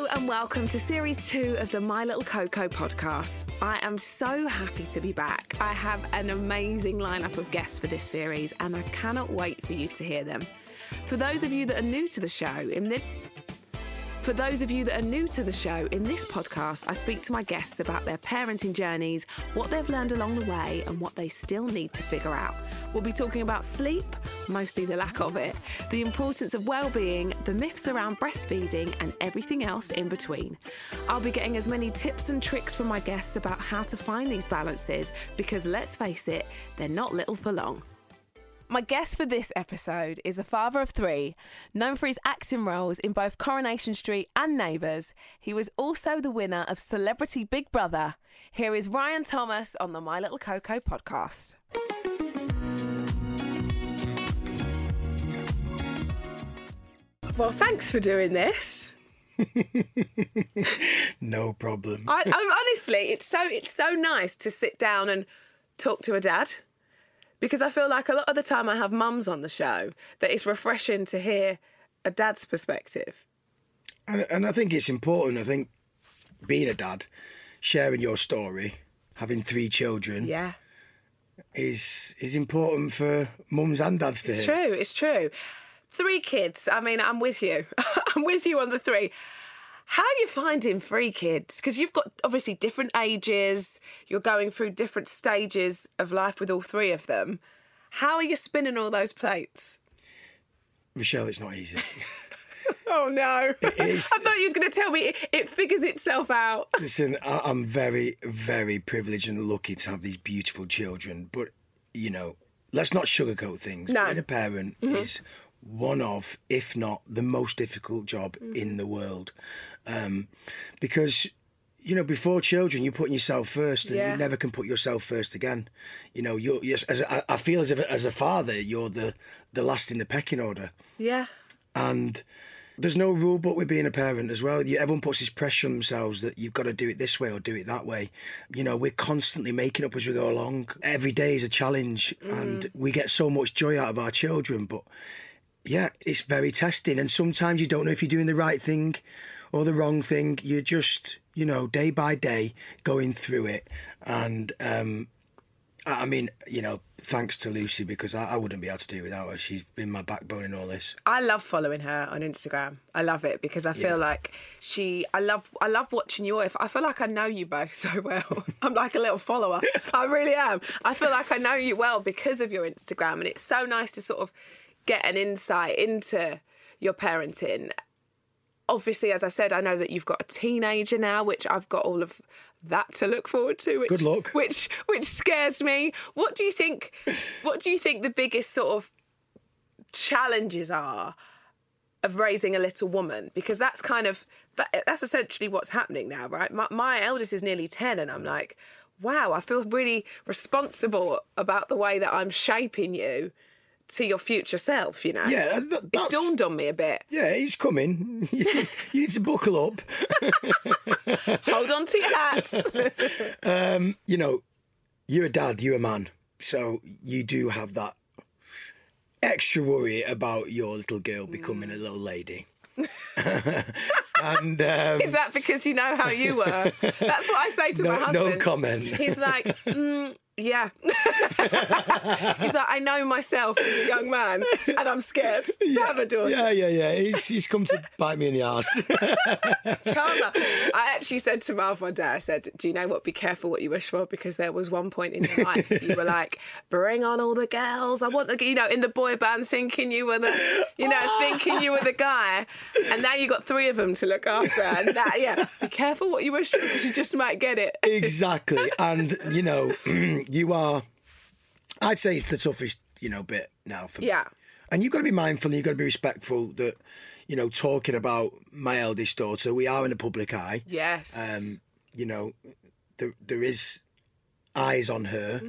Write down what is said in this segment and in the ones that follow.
Hello and welcome to series two of the My Little Coco podcast. I am so happy to be back. I have an amazing lineup of guests for this series and I cannot wait for you to hear them. For those of you that are new to the show, in this for those of you that are new to the show, in this podcast, I speak to my guests about their parenting journeys, what they've learned along the way, and what they still need to figure out. We'll be talking about sleep, mostly the lack of it, the importance of well-being, the myths around breastfeeding, and everything else in between. I'll be getting as many tips and tricks from my guests about how to find these balances because let's face it, they're not little for long. My guest for this episode is a father of three, known for his acting roles in both Coronation Street and Neighbours. He was also the winner of Celebrity Big Brother. Here is Ryan Thomas on the My Little Coco podcast. Well, thanks for doing this. no problem. I, I'm honestly, it's so it's so nice to sit down and talk to a dad because I feel like a lot of the time I have mums on the show that it's refreshing to hear a dad's perspective. And, and I think it's important. I think being a dad, sharing your story, having three children, Yeah, is is important for mums and dads to it's hear. true. It's true. Three kids. I mean, I'm with you. I'm with you on the three. How are you finding three kids? Because you've got obviously different ages. You're going through different stages of life with all three of them. How are you spinning all those plates? Rochelle, it's not easy. Oh no! is. I thought you was going to tell me it, it figures itself out. Listen, I, I'm very, very privileged and lucky to have these beautiful children. But you know, let's not sugarcoat things. No. Being a parent mm-hmm. is one of, if not the most difficult job in the world, um, because you know, before children, you're putting yourself first, and Yeah. you never can put yourself first again. You know, you're, yes, as I I feel as if as a father, you're the the last in the pecking order, Yeah. and there's no rule book with being a parent as well. You, everyone puts this pressure on themselves that you've got to do it this way or do it that way. You know, we're constantly making up as we go along. Every day is a challenge, and we get so much joy out of our children, but yeah, it's very testing. And sometimes you don't know if you're doing the right thing or the wrong thing. You're just, you know, day by day going through it. And um, I mean, you know, thanks to Lucy because I, I wouldn't be able to do it without her. She's been my backbone in all this. I love following her on Instagram. I love it because I feel Yeah. like she. I love. I love watching you. If I feel like I know you both so well, I'm like a little follower. I really am. I feel like I know you well because of your Instagram, and it's so nice to sort of get an insight into your parenting. Obviously, as I said, I know that you've got a teenager now, which I've got all of that to look forward to. Which, Good luck. Which which scares me. What do you think? What do you think the biggest sort of challenges are of raising a little woman because that's kind of that, that's essentially what's happening now right my, my eldest is nearly 10 and i'm like wow i feel really responsible about the way that i'm shaping you to your future self you know Yeah, that, it's dawned on me a bit yeah, he's coming. you need to buckle up. hold on to your hats um, You know, you're a dad, you're a man, so you do have that extra worry about your little girl becoming a little lady. and um, is that because you know how you were that's what i say to my husband no comment. He's like, mm, yeah. He's like, I know myself as a young man, and I'm scared to have a daughter. Yeah, yeah, yeah. He's, he's come to bite me in the arse. Karma. I actually said to Marv one day, I said, Do you know what? Be careful what you wish for because there was one point in your life that you were like, Bring on all the girls. I want the, you know, in the boy band thinking you were the, you know, thinking you were the guy. And now you got three of them to look after. And that, yeah, be careful what you wish for because you just might get it. exactly. And, you know, you are, I'd say it's the toughest, you know, bit now for me. Yeah. And you've got to be mindful and you've got to be respectful that, you know, talking about my eldest daughter, we are in the public eye. Yes. Um, you know, there, there is eyes on her.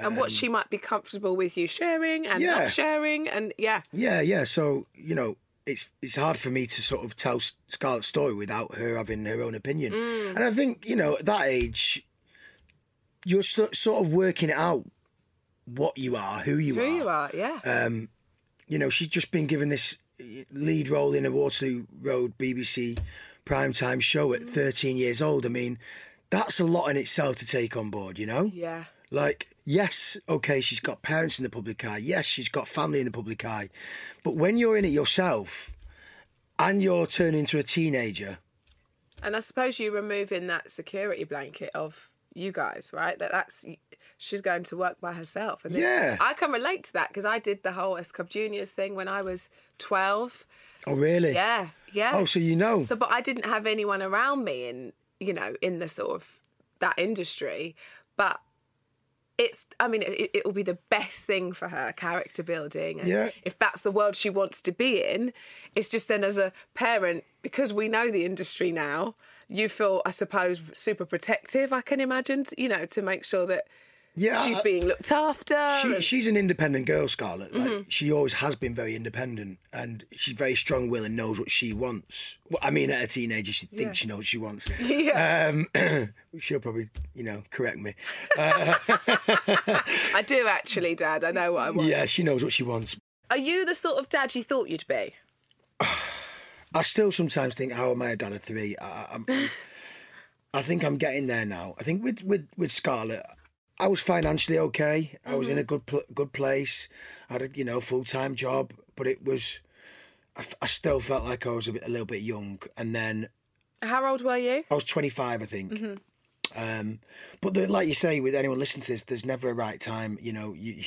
and what she might be comfortable with you sharing and Um, Yeah. not sharing. And yeah. Yeah, yeah. So, you know, it's it's hard for me to sort of tell Scarlett's story without her having her own opinion. Mm. And I think, you know, at that age, you're so, sort of working out what you are, who you Who are. you are, yeah. Um, you know, she's just been given this lead role in a Waterloo Road BBC primetime show at 13 years old. I mean, that's a lot in itself to take on board, you know? Yeah. Like, yes, okay, she's got parents in the public eye. Yes, she's got family in the public eye. But when you're in it yourself and you're turning into a teenager, And I suppose you're removing that security blanket of you guys, right? That that's she's going to work by herself. And Yeah. I can relate to that because I did the whole S Club Juniors thing when I was twelve. oh, really? Yeah, yeah. Oh, so you know. So, but I didn't have anyone around me in, you know, in the sort of that industry. But it's, I mean, it, it will be the best thing for her character building. And Yeah. if that's the world she wants to be in, it's just then as a parent, because we know the industry now, you feel, I suppose, super protective, I can imagine, you know, to make sure that yeah, she's I- being looked after. She, and- she's an independent girl, Scarlett. Like, Mm-hmm. She always has been very independent, and she's very strong-willed and knows what she wants. Well, I mean, at a teenager, she thinks Yeah. she knows what she wants. Yeah. Um, she'll probably, you know, correct me. I do actually, Dad. I know what I want. Yeah, she knows what she wants. Are you the sort of dad you thought you'd be? I still sometimes think, how am I a dad of three? I, I'm, I think I'm getting there now. I think with with with Scarlett, I was financially okay. I was in a good pl- good place. I had a you know full time job, but it was. I, f- I still felt like I was a, bit, a little bit young, and then How old were you? I was 25, I think. Mm-hmm. Um, but the, like you say, with anyone listening to this, there's never a right time. You know, you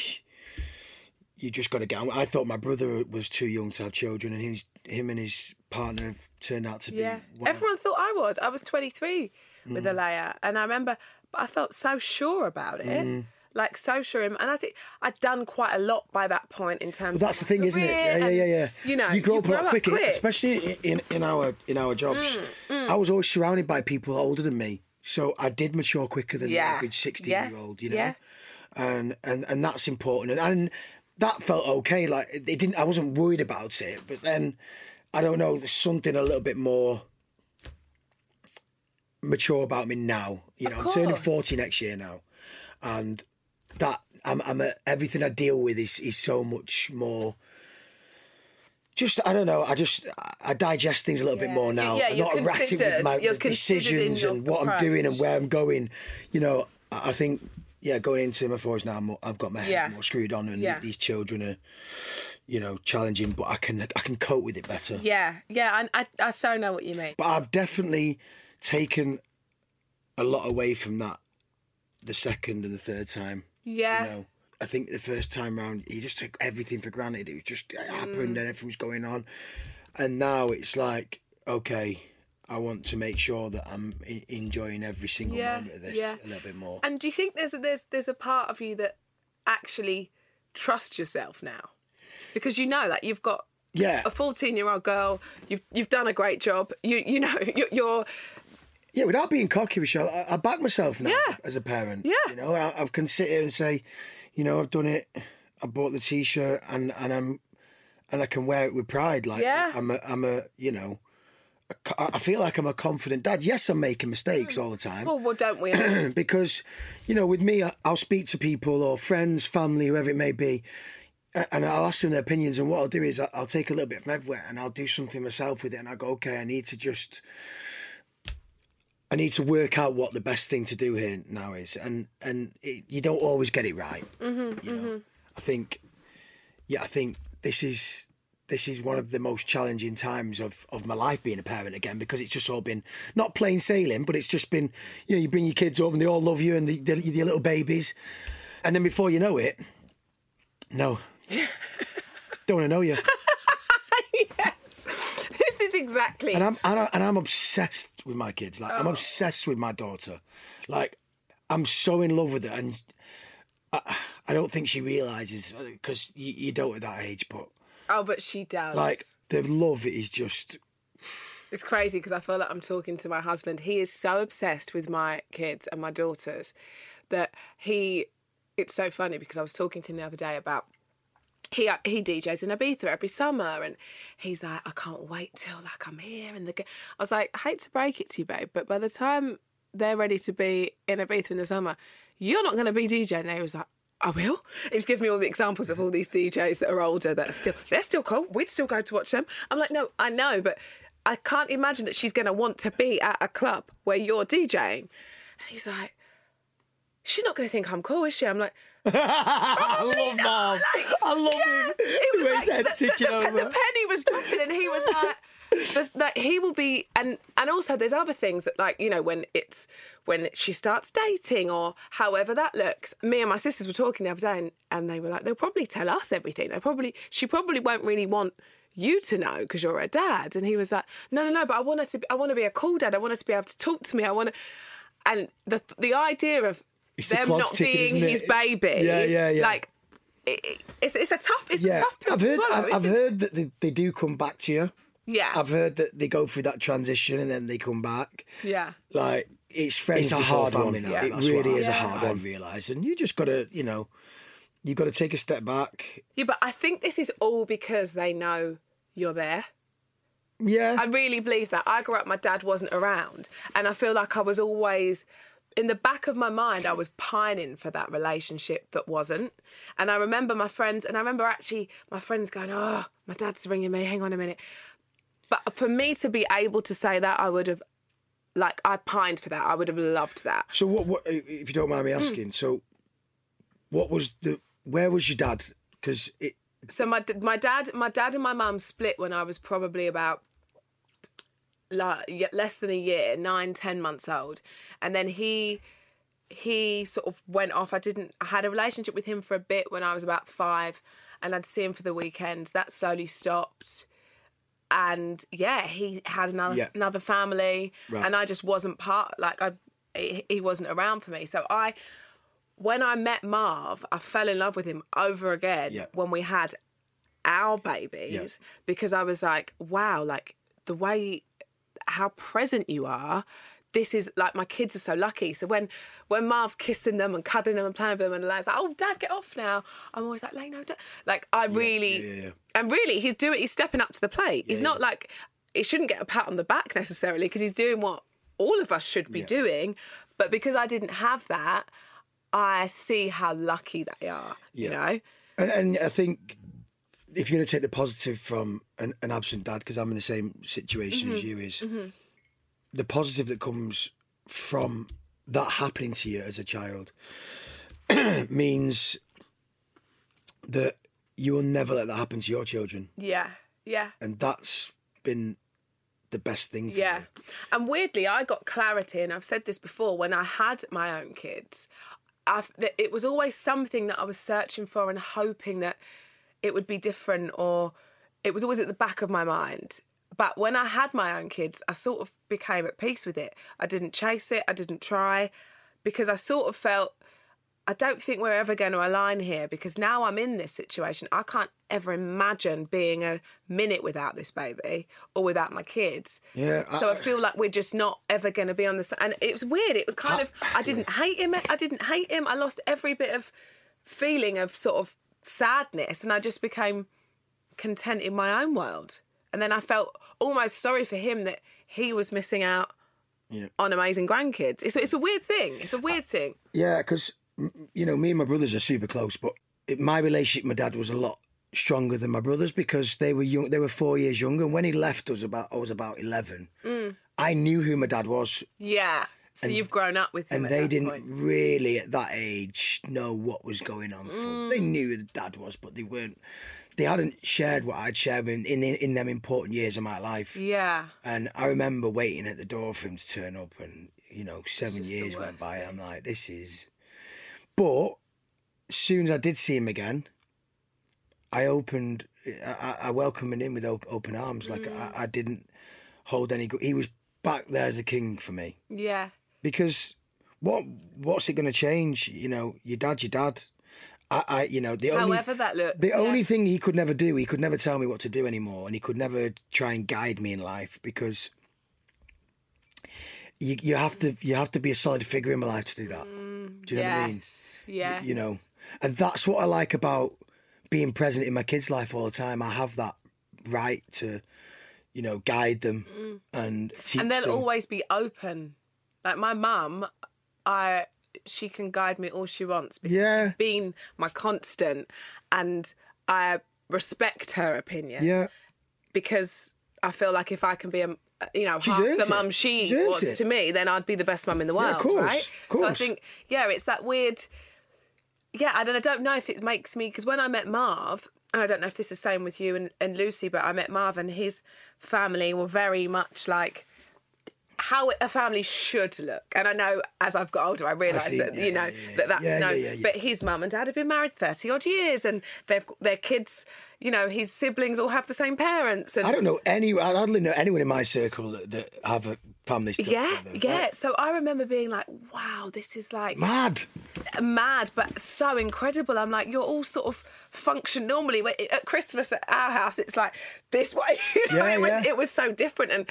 you just got to get on. I thought my brother was too young to have children, and he's him and his partner have turned out to be. Yeah. one Everyone thought I was. I was 23 with Mm. Alaia. And I remember, but I felt so sure about it. Mm. Like, so sure. And I think I'd done quite a lot by that point in terms That's the thing, isn't it? Yeah, yeah, yeah, yeah. You know, you grow up a lot quicker, quick. especially in, in our in our jobs. Mm, I was always surrounded by people older than me, so I did mature quicker than Yeah. the average sixteen Yeah. year old. You know, Yeah. and and and that's important. And, and that felt okay. Like it didn't. I wasn't worried about it. But then, I don't know. There's something a little bit more mature about me now. You know, I'm turning forty next year now, and that I'm, I'm a, everything I deal with is is so much more. Just I don't know. I just I digest things a little bit more now. Yeah, I'm you're not erratic with my You're with considered in decisions and what I'm doing and approach. where I'm going. You know, I I think yeah, going into my forties now, I'm more, I've got my head Yeah. more screwed on, and Yeah. these children are, you know, challenging. But I can I can cope with it better. Yeah. Yeah. I, I, I so know what you mean. But I've definitely taken a lot away from that the second and the third time. Yeah. You know, I think the first time round, you just took everything for granted. It was just it happened Mm. and everything was going on. And now it's like, okay, I want to make sure that I'm enjoying every single Yeah, moment of this yeah. a little bit more. And do you think there's a, there's there's a part of you that actually trusts yourself now? Because you know, like you've got yeah, a 14 year old girl. You've you've done a great job. You you know you're, you're yeah. Without being cocky, Rochelle, I, I back myself now Yeah. as a parent. Yeah. you know, I, I can sit here and say, you know, I've done it. I bought the t-shirt and and I'm and I can wear it with pride. Like Yeah. I'm a I'm a you know. a I feel like I'm a confident dad. Yes, I'm making mistakes hmm. all the time. well, well don't we? because you know with me i'll speak to people or friends family whoever it may be and i'll ask them their opinions and what i'll do is i'll take a little bit from everywhere and i'll do something myself with it and i go okay i need to just i need to work out what the best thing to do here now is and and it, you don't always get it right Mm-hmm, you know? i think yeah i think this is this is one of the most challenging times of, of my life being a parent again because it's just all been not plain sailing, but it's just been you know you bring your kids up and they all love you and they, they're little babies, and then before you know it, no, don't want to know you, yes. This is exactly. and I'm and, I, and I'm obsessed with my kids. Like I'm oh. obsessed with my daughter, like I'm so in love with her, and I, I don't think she realizes uh, because you, you don't at that age, but oh, but she does. like the love is just It's crazy because I feel like I'm talking to my husband. He is so obsessed with my kids and my daughters that he. It's so funny because I was talking to him the other day about he he DJs in Ibiza every summer, and he's like, I can't wait till like I'm here. And the I was like, I hate to break it to you, babe, but by the time they're ready to be in Ibiza in the summer, you're not going to be DJing. And he was like. I will. He was giving me all the examples of all these DJs that are older that are still they're still cool. We'd still go to watch them. I'm like, no, I know, but I can't imagine that she's going to want to be at a club where you're DJing. And he's like, she's not going to think I'm cool, is she? I'm like, I love Marv. I love him. it The was way like his head's the, ticking the, the penny was dropping, and he was like, there's- that he will be, and and also there's other things that like you know when it's when she starts dating or however that looks. Me and my sisters were talking the other day, and, and they were like, they'll probably tell us everything. They probably she probably won't really want you to know because you're a dad. And he was like, no, no, no, but I want her to. Be, I want to be a cool dad. I want her to be able to talk to me. I want to, and the the idea of It's the them clock not ticking, being his baby, Yeah, yeah, yeah. like. It, it- it's, it's a tough it's a tough pill I've to heard. swallow, I've, I've heard that they, they do come back to you. Yeah. I've heard that they go through that transition and then they come back. Yeah. Like it's friends. It's a before hard family one. now. Yeah, it that's really what is a I- hard I one. realise, And you just got to, you know, you got to take a step back. Yeah, but I think this is all because they know you're there. Yeah. I really believe that. I grew up, my dad wasn't around, and I feel like I was always in the back of my mind, I was pining for that relationship that wasn't. And I remember my friends, and I remember actually my friends going, Oh, my dad's ringing me, hang on a minute. But for me to be able to say that, I would have, like, I pined for that. I would have loved that. so what? What? If you don't mind me asking, so what was the? Where was your dad? Because it. So my my dad my dad and my mum split when I was probably about like less than a year, nine ten months old, and then he he sort of went off. I didn't. I had a relationship with him for a bit when I was about five, and I'd see him for the weekends. That slowly stopped, and yeah, he had another Yeah. another family, Right. and I just wasn't part. Like I, he wasn't around for me. So I, when I met Marv, I fell in love with him over again Yeah. when we had our babies because I was like, wow, like the way how present you are. This is like my kids are so lucky. So when when Marv's kissing them and cuddling them and playing with them, and Lai's like, "Oh, Dad, get off now," I'm always like, "Like, no, Dad." Like I really, yeah, yeah. and really, he's doing. He's stepping up to the plate. he's not like he shouldn't get a pat on the back necessarily because he's doing what all of us should be doing. But because I didn't have that, I see how lucky they are. You know, And, and I think if you're going to take the positive from an, an absent dad, because I'm in the same situation Mm-hmm. as you, is the positive that comes from that happening to you as a child means that you will never let that happen to your children. yeah, yeah. And that's been the best thing for Yeah. you. And weirdly, I got clarity, and I've said this before when I had my own kids, I've, it was always something that I was searching for and hoping that it would be different, or it was always at the back of my mind. But when I had my own kids, I sort of became at peace with it. I didn't chase it, I didn't try, because I sort of felt. I don't think we're ever going to align here because now I'm in this situation. I can't ever imagine being a minute without this baby or without my kids. Yeah, So I, I- feel like we're just not ever going to be on the same. And it was weird. It was kind of. I didn't hate him. I didn't hate him. I lost every bit of feeling of sort of sadness, and I just became content in my own world. And then I felt almost sorry for him that he was missing out Yeah. on amazing grandkids. It's, it's a weird thing. It's a weird thing. Yeah, because you know, me and my brothers are super close, but it, my relationship with my dad was a lot stronger than my brothers because they were young. They were four years younger. And when he left us, about I was about eleven. Mm. I knew who my dad was, Yeah. So you've grown up with him. and they didn't point. really at that age know what was going on. For, They knew who the dad was, but they weren't. They hadn't shared what I'd shared in in, in them important years of my life. Yeah. And I remember waiting at the door for him to turn up, and you know, seven years went by. and I'm like, this is. But as soon as I did see him again, I opened, I, I- welcomed him in with op- open arms. Like Mm. I, I didn't hold any. He was back there as the king for me Yeah. Because what what's it going to change? You know, your dad's your dad. I, I you know, the only However that looks. the yeah. only thing he could never do, he could never tell me what to do anymore, and he could never try and guide me in life because you you have to you have to be a solid figure in my life to do that. do you know what I mean? Yes. Yeah. You know, and that's what I like about being present in my kids' life all the time. I have that right to, you know, guide them and teach Mm. and they'll them. always be open. Like my mum, I she can guide me all she wants because Yeah. she's been my constant, and I respect her opinion yeah, because I feel like if I can be a you know She's half the it. mum she was it. to me, then I'd be the best mum in the world, of course, right? So I think yeah, it's that weird. Yeah, I don't, I don't know if it makes me because when I met Marv, and I don't know if this is the same with you and, and Lucy, but I met Marv and his family were very much like how a family should look. And I know as I've got older, I realise that Yeah, you know yeah, that that's yeah, no. But his mum and dad have been married thirty odd years, and they've their kids. You know, his siblings all have the same parents, and I don't know any. I hardly know anyone in my circle that, that have a family yeah, together. yeah. So I remember being like, "Wow, this is like Mad. mad, but so incredible." I'm like, "You're all sort of function normally." At Christmas at our house, it's like this way. You know, Yeah, it was yeah. it was so different, and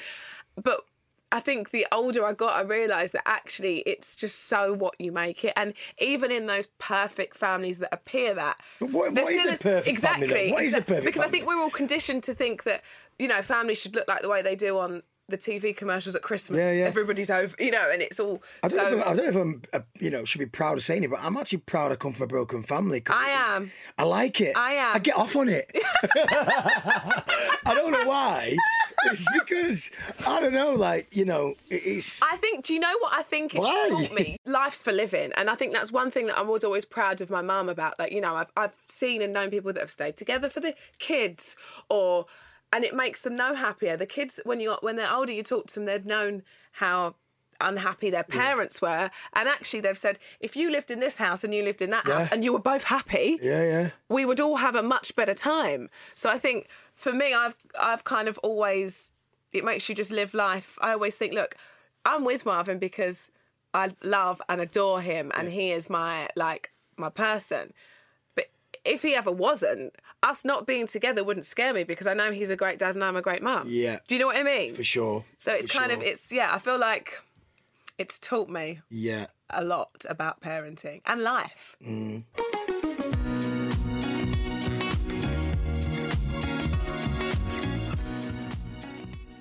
but. I think the older I got, I realised that actually it's just so what you make it, and even in those perfect families that appear that, But what- what is a perfect exactly, family? What is a perfect Because I think we're all conditioned to think that you know families should look like the way they do on the TV commercials at Christmas. Yeah, yeah. Everybody's over, you know, and it's all. I don't, so, know if I'm, I don't know if I'm, uh, you know, should be proud of saying it, but I'm actually proud I come from a broken family. I am. I like it. I am. I get off on it. I don't know why. It's because I don't know. Like you know, it's I think. Do you know what I think it Why? taught me? Life's for living, and I think that's one thing that I was always proud of my mum about. Like you know, I've I've seen and known people that have stayed together for the kids, or and it makes them no happier. The kids, when you when they're older, you talk to them, they've known how unhappy their parents were and actually they've said if you lived in this house and you lived in that Yeah. house and you were both happy yeah, yeah. we would all have a much better time. So I think for me, I've I've kind of always it makes you just live life. I always think, look, I'm with Marvin because I love and adore him, and he is my like my person. But if he ever wasn't, us not being together wouldn't scare me because I know he's a great dad and I'm a great mum. Yeah. Do you know what I mean? For sure. So it's For kind of it's yeah. I feel like it's taught me yeah. a lot about parenting and life. Mm.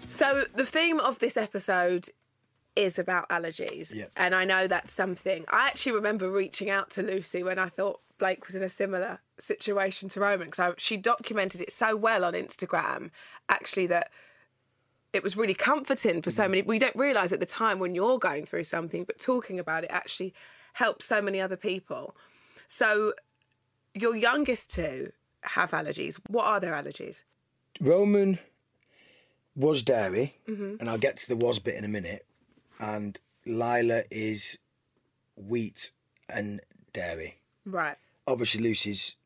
So the theme of this episode is about allergies. Yeah. And I know that's something. I actually remember reaching out to Lucy when I thought Blake was in a similar situation to Roman because she documented it so well on Instagram, actually, that it was really comforting for so mm. many. We don't realise at the time when you're going through something, but talking about it actually helps so many other people. So your youngest two have allergies. What are their allergies? Roman was dairy, Mm-hmm. and I'll get to the was bit in a minute. And Lila is wheat and dairy. Right. Obviously, Lucy's,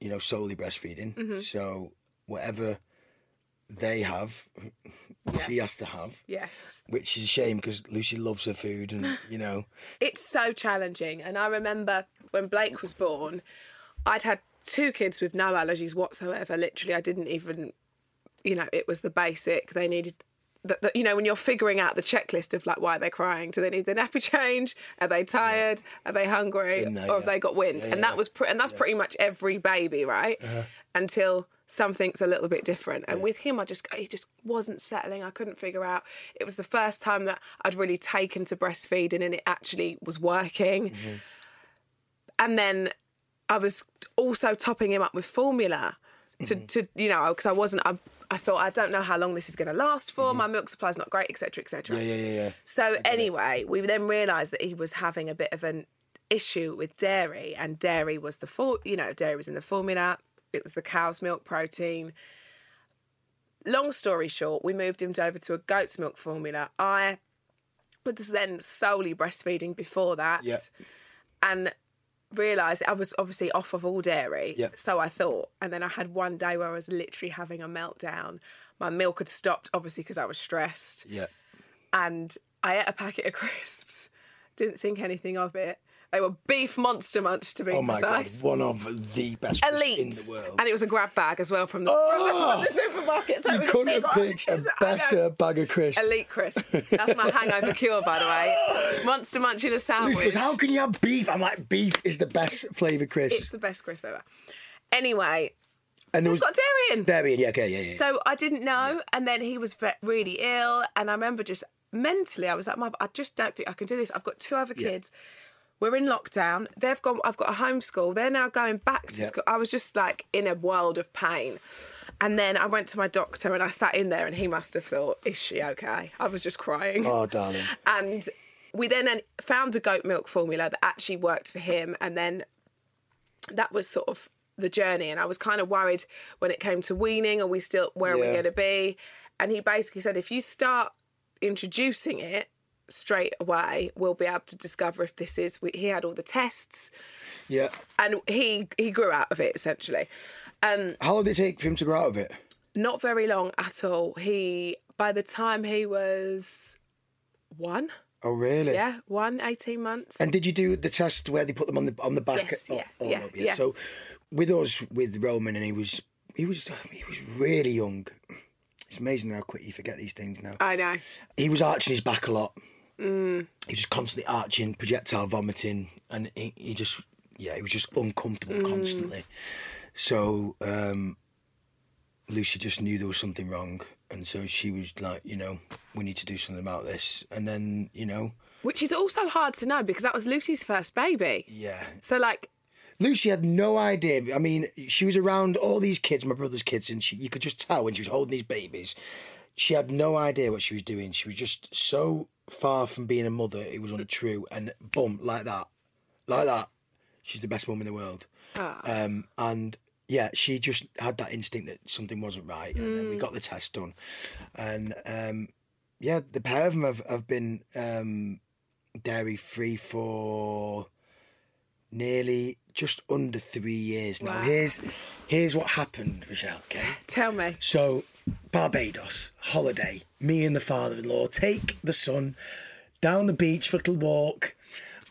you know, solely breastfeeding. Mm-hmm. So whatever they have, she has to have. Yes. Which is a shame because Lucy loves her food, and you know, It's so challenging. And I remember when Blake was born, I'd had two kids with no allergies whatsoever. Literally, I didn't even, you know, it was the basic. They needed, the, you know, when you're figuring out the checklist of like why they're crying, do they need the nappy change? Are they tired? Are they hungry? Or have yeah. they got wind? Yeah, and yeah, Uh-huh. that was, pre- and that's pretty much every baby, right? Until something's a little bit different. And with him, I just, he just wasn't settling. I couldn't figure out. It was the first time that I'd really taken to breastfeeding and it actually was working. Mm-hmm. And then I was also topping him up with formula to, to you know, because I wasn't, I, I thought, I don't know how long this is going to last for. My milk supply's not great, etc., etc. yeah, yeah, yeah, yeah. So anyway, we then realised that he was having a bit of an issue with dairy, and dairy was the for you know dairy was in the formula. It was the cow's milk protein. Long story short, we moved him over to a goat's milk formula. I was then solely breastfeeding before that, Yeah. and realised I was obviously off of all dairy. Yeah. So I thought, and then I had one day where I was literally having a meltdown. My milk had stopped, obviously because I was stressed Yeah. and I ate a packet of crisps. Didn't think anything of it. They were beef monster munch to be Oh my precise. god, one of the best crisps Elite, in the world. and it was a grab bag as well from the, Oh! from the oh! supermarket. So you couldn't picked a was- I know. better bag of crisps. Elite crisp. That's my hangover cure, by the way. Monster munch in a sandwich. goes, how can you have beef? I'm like, beef is the best flavoured crisp. It's the best crisp ever. Anyway, and there was got dairy in. dairy in, yeah, okay, yeah, yeah. yeah. So I didn't know, and then he was really ill, and I remember just mentally, I was like, "Mum, I just don't think I can do this. I've got two other kids. We're in lockdown. They've gone. I've got a homeschool. They're now going back to Yeah. school. I was just like in a world of pain, And then I went to my doctor and I sat in there and he must have thought, is she okay? I was just crying. Oh, darling. And we then uh, found a goat milk formula that actually worked for him. And then that was sort of the journey. And I was kind of worried when it came to weaning, are we still, where are we going to be? And he basically said, if you start introducing it straight away, we'll be able to discover if this is, he had all the tests Yeah. and he, he grew out of it essentially. Um, How long did it take for him to grow out of it? not very long at all. He, by the time he was one, Oh, really? yeah, one, 18 months. And did you do the test where they put them on the on the back? Yes, Oh, yeah, all yeah, yeah. So with us, with Roman, and he was he was he was really young. It's amazing how quick you forget these things now. I know. He was arching his back a lot. Mm. He was just constantly arching, projectile vomiting, and he, he just yeah, he was just uncomfortable Mm. constantly. So um, Lucy just knew there was something wrong, and so she was like, you know, we need to do something about this. And then you know, Which is also hard to know because that was Lucy's first baby. yeah, So, like, Lucy had no idea. I mean, she was around all these kids, my brother's kids, and she, you could just tell when she was holding these babies. She had no idea what she was doing. She was just so far from being a mother, it was untrue. And boom, like that, like that, she's the best mum in the world. Um, and yeah, she just had that instinct that something wasn't right. And then we got the test done. And um, yeah, the pair of them have, have been um, dairy free for nearly just under three years now. Wow. Here's here's what happened, Rochelle. Okay, tell me. so Barbados holiday. Me and the father-in-law take the son down the beach for a little walk,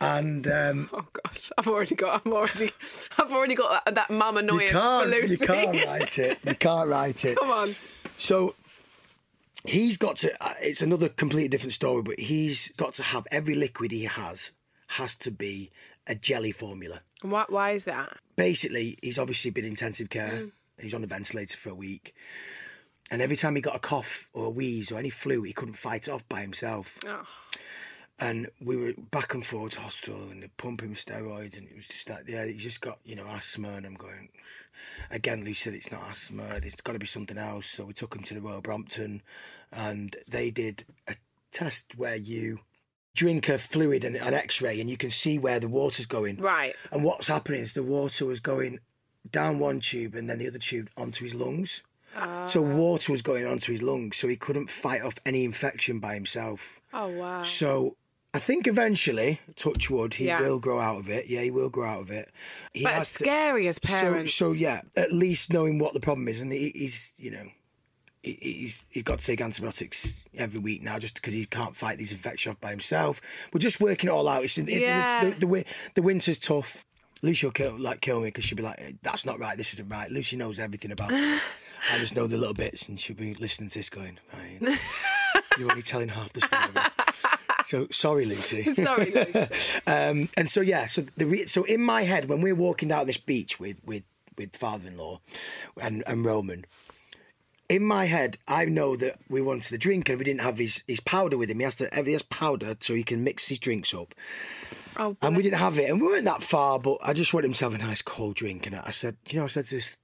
and um, Oh gosh, I've already got, I'm already, I've already got that, that mum annoyance for can't Lucy. you can't write it. You can't write it. Come on. So he's got to. uh, It's another completely different story, but he's got to have every liquid he has has to be a jelly formula. Why, why is that? basically, he's obviously been in intensive care. Mm. He's on a ventilator for a week. And every time he got a cough or a wheeze or any flu, he couldn't fight it off by himself. Oh, And we were back and forth to hospital and they pump him steroids. And it was just like, yeah, he's just got, you know, asthma. And I'm going, again, Lucy said it's not asthma, it's got to be something else. So we took him to the Royal Brompton and they did a test where you drink a fluid and an x ray and you can see where the water's going. right. And what's happening is the water was going down one tube and then the other tube onto his lungs. Ah, so water was going onto his lungs, so he couldn't fight off any infection by himself. Oh wow. So I think eventually, touch wood, he Yeah. will grow out of it. Yeah, he will grow out of it. He But has to- scary as parents. So, so yeah, at least knowing what the problem is, and he, he's you know. he- He's he's got to take antibiotics every week now, just because he can't fight these infections off by himself. We're just working it all out. It's, it- it's- Yeah. the, the the winter's tough. Lucy will kill, like kill me because she'll be like, "That's not right. This isn't right." Lucy knows everything about it. I just know the little bits, and she'll be listening to this, going, "Right, "You're only telling half the story." so sorry, Lucy. Sorry, Lucy. Um, and so yeah, so the re- so in my head when we're walking down this beach with with with father-in-law and and Roman, in my head I know that we wanted the drink and we didn't have his his powder with him. He has to he has powder so he can mix his drinks up, Oh, and we didn't have it, and we weren't that far. But I just wanted him to have a nice cold drink, and I said, you know, I said to this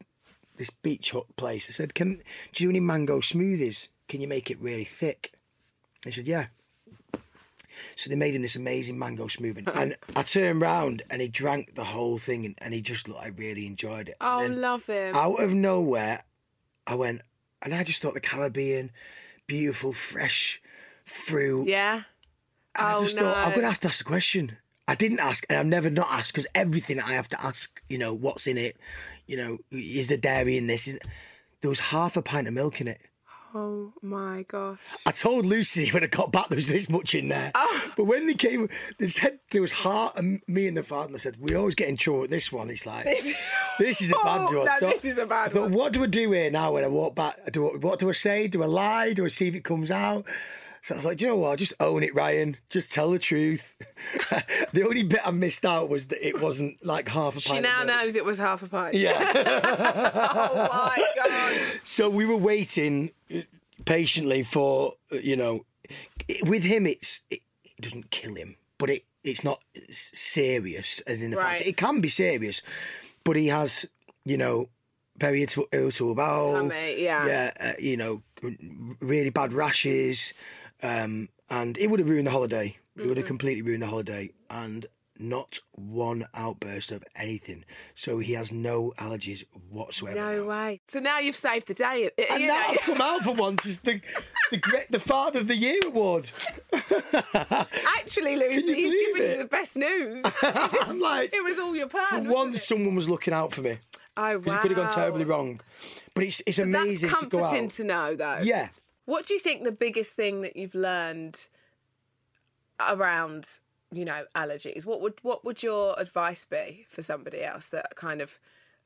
this beach hut place, I said, can do you do any mango smoothies? Can you make it really thick? They said, yeah. So they made him this amazing mango smoothie. And I turned round and he drank the whole thing and, he just looked like really enjoyed it. oh, love him. out of nowhere, I went, and I just thought the Caribbean, beautiful, fresh fruit. yeah. And I Oh, just thought, I'm going to have to ask the question. I didn't ask, and I've never not asked because everything I have to ask, you know, what's in it? You know, is the dairy in this? Is, there was half a pint of milk in it. Oh my gosh. I told Lucy when I got back there was this much in there. Oh. But when they came, they said there was heart and me and the father. Said, we always get in trouble with this one. It's like, this is a bad Oh, one. no, this is a bad I thought, one. what do I do here now when I walk back? Do I, what do I say? Do I lie? Do I see if it comes out? So I was like, do you know what? Just own it, Ryan. Just tell the truth. the only bit I missed out was that it wasn't like half a pint. She now knows it was half a pint. Yeah. Oh my god. So we were waiting uh, patiently for uh, you know, with him it's it, it doesn't kill him, but it it's not serious as in the fact it can be serious, but he has you know very irritable, irritable bowel. Yeah. Yeah, uh, you know, really bad rashes. Um, and it would have ruined the holiday. It would Mm-hmm. have completely ruined the holiday. And not one outburst of anything. So he has no allergies whatsoever. No way. So now you've saved the day. And you now. I've come out for once as the the great, the Father of the Year award. Actually, Lucy, he's giving it? you the best news. I'm like, it was all your plan. for once, it? someone was looking out for me. Oh, Because wow. it could have gone terribly wrong. But it's it's That's amazing to go comforting out. to know, though. yeah. What do you think the biggest thing that you've learned around, you know, allergies? What would what would your advice be for somebody else that kind of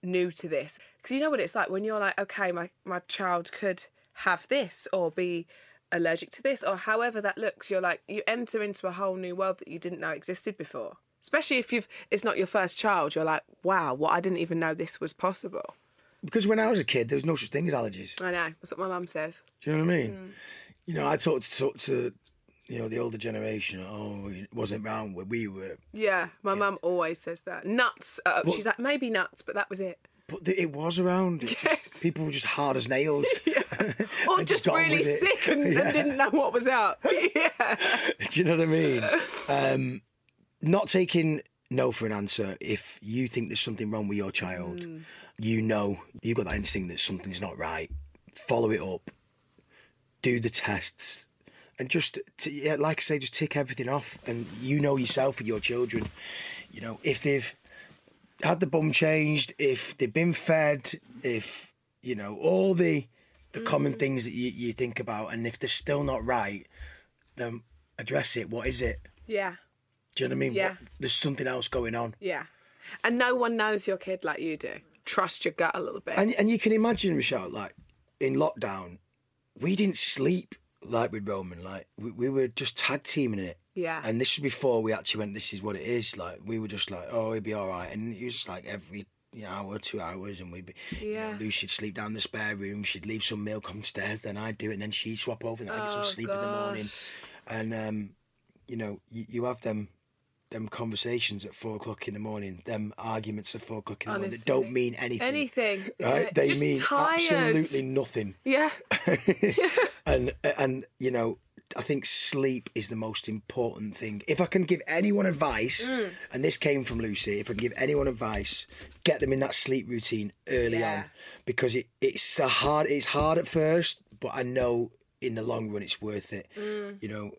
new to this? Because you know what it's like when you're like, okay, my my child could have this or be allergic to this or however that looks. You're like you enter into a whole new world that you didn't know existed before. Especially if you've it's not your first child, you're like, wow, what I didn't even know this was possible. Because when I was a kid, there was no such thing as allergies. I know. That's what my mum says. Do you know what I mean? Mm. You know, I talked to, talk to you know the older generation. Oh, it wasn't around where we were, Yeah, my mum always says that. Nuts. Uh, she's like, maybe nuts, but that was it. but th- it was around. It just- Yes. people were just hard as nails. yeah. Or And just really sick and, and didn't know what was up. yeah. Do you know what I mean? Um, not taking no for an answer. If you think there's something wrong with your child, Mm. you know you've got that instinct that something's not right. Follow it up. Do the tests. And just, to, yeah, like I say, just tick everything off. And you know yourself with your children. You know, if they've had the bum changed, if they've been fed, if, you know, all the the common Mm. things that you, you think about, and if they're still not right, then address it. What is it? Yeah. Do you know what I mean? Yeah. There's something else going on. Yeah. And no one knows your kid like you do. Trust your gut a little bit. And and you can imagine, Rochelle, like in lockdown, we didn't sleep like with Roman. Like we, we were just tag teaming it. Yeah. And this was before we actually went. This is what it is. Like we were just like, oh, it'd be all right. And it was like every you know, hour, two hours, and we'd be. You Yeah. know, Lucy'd sleep down the spare room. She'd leave some milk upstairs. Then I'd do it, and then she'd swap over, and I'd get some Oh, sleep in the morning. And um, you know, you, you have them. Them conversations at four o'clock in the morning, them arguments at four o'clock in the morning that don't mean anything. Anything. Right? Yeah. They Just mean tired. absolutely nothing. Yeah. and and you know I think sleep is the most important thing. If I can give anyone advice, Mm. and this came from Lucy, if I can give anyone advice, get them in that sleep routine early Yeah. on because it, it's a hard it's hard at first, but I know in the long run it's worth it. Mm. You know.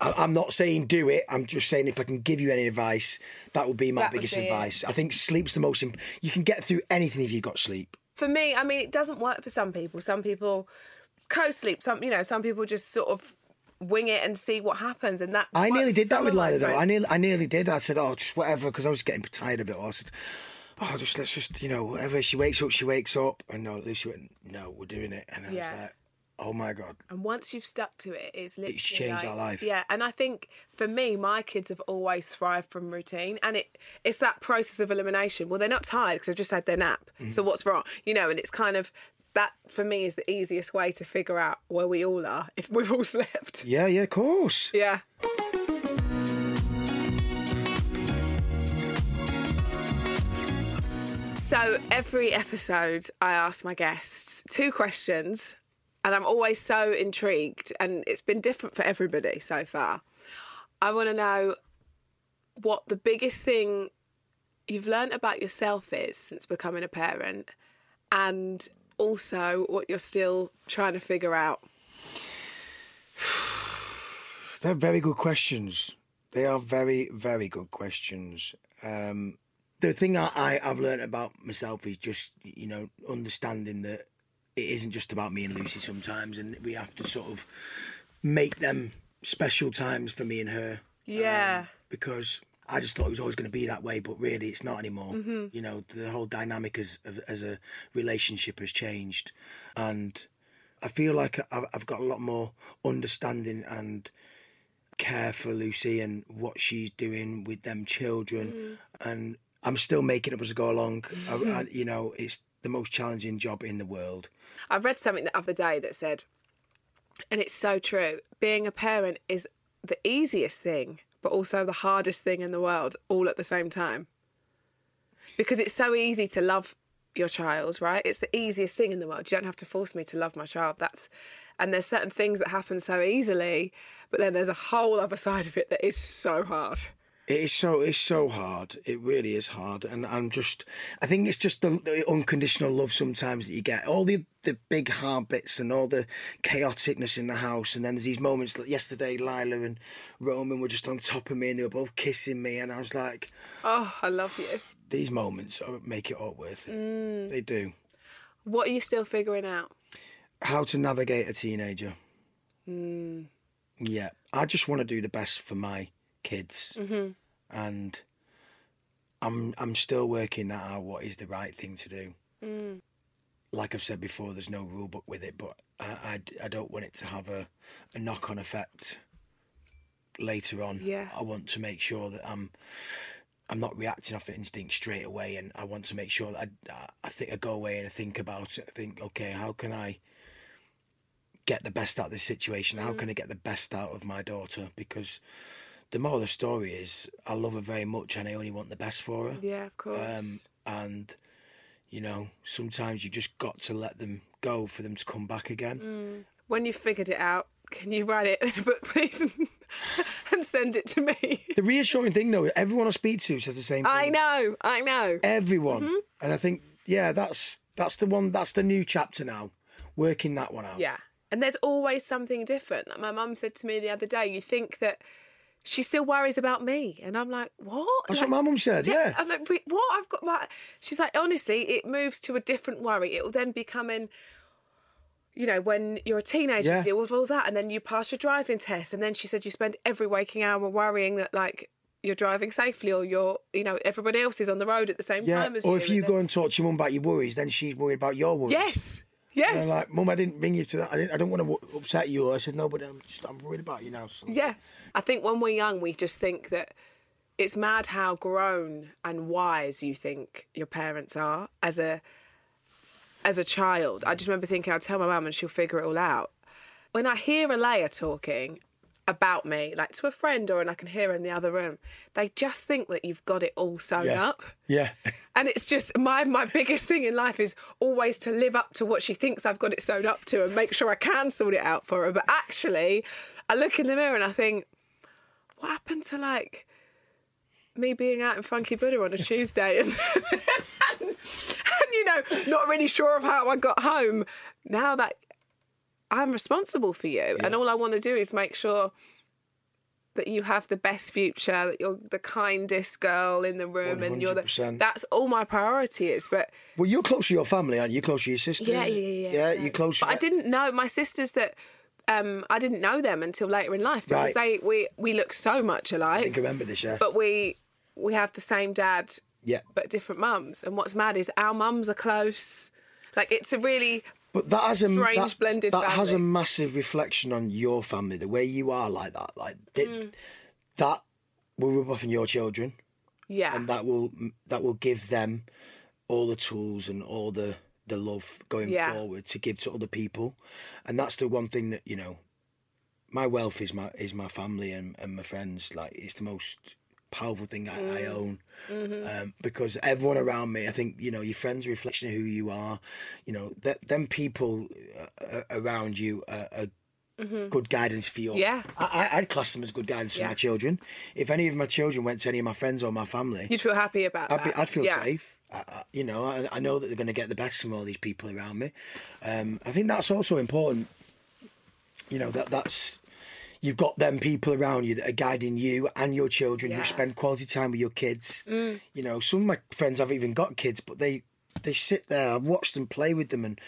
I'm not saying do it. I'm just saying if I can give you any advice, that would be my That biggest be it. advice. I think sleep's the most. Imp- you can get through anything if you've got sleep. For me, I mean, it doesn't work for some people. Some people co-sleep. Some, you know, some people just sort of wing it and see what happens. And that I nearly did that with Lila though. I nearly, I nearly did. I said, "Oh, just whatever," because I was getting tired of it. all. I said, "Oh, just let's just, you know, whatever." She wakes up, she wakes up, and no, at Lucy went, "No, we're doing it," and I Yeah. was like, "Oh my god." And once you've stuck to it, it's literally changed like- our life. Yeah, and I think for me, my kids have always thrived from routine, and it it's that process of elimination. Well, they're not tired because they've just had their nap. Mm-hmm. So what's wrong? You know, and it's kind of that for me is the easiest way to figure out where we all are if we've all slept. Yeah, yeah, of course. Yeah. So every episode, I ask my guests two questions, and I'm always so intrigued, and it's been different for everybody so far. I want to know what the biggest thing you've learned about yourself is since becoming a parent, and also what you're still trying to figure out. They're very good questions. They are very, very good questions. Um, the thing I, I, I've learned about myself is just, you know, understanding that it isn't just about me and Lucy sometimes, and we have to sort of make them special times for me and her. Yeah. Um, because I just thought it was always going to be that way, but really it's not anymore. Mm-hmm. You know, the whole dynamic as as a relationship has changed, and I feel like I've, got a lot more understanding and care for Lucy and what she's doing with them children, mm. and I'm still making up as I go along. I, I, you know, it's the most challenging job in the world. I read something the other day that said, and it's so true, being a parent is the easiest thing, but also the hardest thing in the world, all at the same time. Because it's so easy to love your child, right? It's the easiest thing in the world. You don't have to force me to love my child. That's and there's certain things that happen so easily, but then there's a whole other side of it that is so hard. It is so it's so hard. It really is hard, and I'm just. I think it's just the, the unconditional love sometimes that you get. All the the big hard bits and all the chaoticness in the house, and then there's these moments like yesterday. Lila and Roman were just on top of me, and they were both kissing me, and I was like, Oh, I love you. these moments make it all worth it. Mm. They do. What are you still figuring out? How to navigate a teenager. Mm. Yeah, I just want to do the best for my kids, mm-hmm. and I'm I'm still working that out. What is the right thing to do? Mm. Like I've said before, there's no rule book with it, but I, I, I don't want it to have a, a knock on effect later on. Yeah. I want to make sure that I'm I'm not reacting off instinct straight away, and I want to make sure that I I think I go away and I think about it. I think, okay, how can I get the best out of this situation? How mm-hmm. can I get the best out of my daughter? Because the moral of the story is, I love her very much, and I only want the best for her. Yeah, of course. Um, and you know, sometimes you just got to let them go for them to come back again. when you've figured it out, can you write it in a book, please, and, send it to me? The reassuring thing, though, everyone I speak to says the same thing. I know, I know. Everyone, and I think, yeah, that's that's the one. That's the new chapter now. Working that one out. Yeah. And there's always something different. Like my mum said to me the other day, you think that she still worries about me. And I'm like, what? That's Like, what my mum said. Yeah. I'm like, what? I've got my. She's like, honestly, it moves to a different worry. It will then be coming. You know, when you're a teenager, Yeah. you deal with all that, and then you pass your driving test, and then she said you spend every waking hour worrying that like you're driving safely, or you're, you know, everybody else is on the road at the same Yeah. time as Or you. Or if you and go then- and talk to your mum about your worries, then she's worried about your worries. yes, yes, like, Mum, I didn't bring you to that. I, didn't, I don't want to upset you. I said, no, but I'm just, I'm worried about you now. So. Yeah. I think when we're young, we just think that it's mad how grown and wise you think your parents are as a as a child. I just remember thinking I'll tell my mum and she'll figure it all out. When I hear a Alaia talking about me, like to a friend or and I can hear her in the other room, they just think that you've got it all sewn Yeah. up. Yeah. And it's just my my biggest thing in life is always to live up to what she thinks I've got it sewn up to and make sure I can sort it out for her. But actually, I look in the mirror and I think, what happened to like me being out in Funky Buddha on a Tuesday and, and, and you know not really sure of how I got home. Now that I'm responsible for you, and all I want to do is make sure that you have the best future, that you're the kindest girl in the room, and you're the. 100%. That's all my priority is. But Well, you're close to your family, aren't you? You're close to your sister. yeah, yeah, yeah. Yeah, no, you're close. But I didn't know my sisters that. Um, I didn't know them until later in life because Right. they we we look so much alike. I think I remember this, yeah. but we we have the same dad yeah. but different mums. And what's mad is our mums are close. Like it's a really But that has a strange that, blended that has a massive reflection on your family, the way you are like that. Like th- Mm. that will rub off on your children, yeah and that will that will give them all the tools and all the the love going Yeah. forward to give to other people, and that's the one thing that you know. My wealth is my is my family and, and my friends. Like it's the most powerful thing I, I Mm. own Mm-hmm. um, because everyone around me, I think you know, your friends are a reflection of who you are. You know, that them people uh, uh, around you are, are good guidance for you. Mm-hmm. Yeah. I, I- I'd class them as good guidance for my children. If any of my children went to any of my friends or my family, you'd feel happy about I'd, that. be, I'd feel yeah. safe. I, I, you know, I, I know that they're going to get the best from all these people around me. Um, I think that's also important. You know that that's you've got them people around you that are guiding you and your children Yeah. who spend quality time with your kids. Mm. You know, some of my friends haven't even got kids, but they they sit there. I've watched them play with them and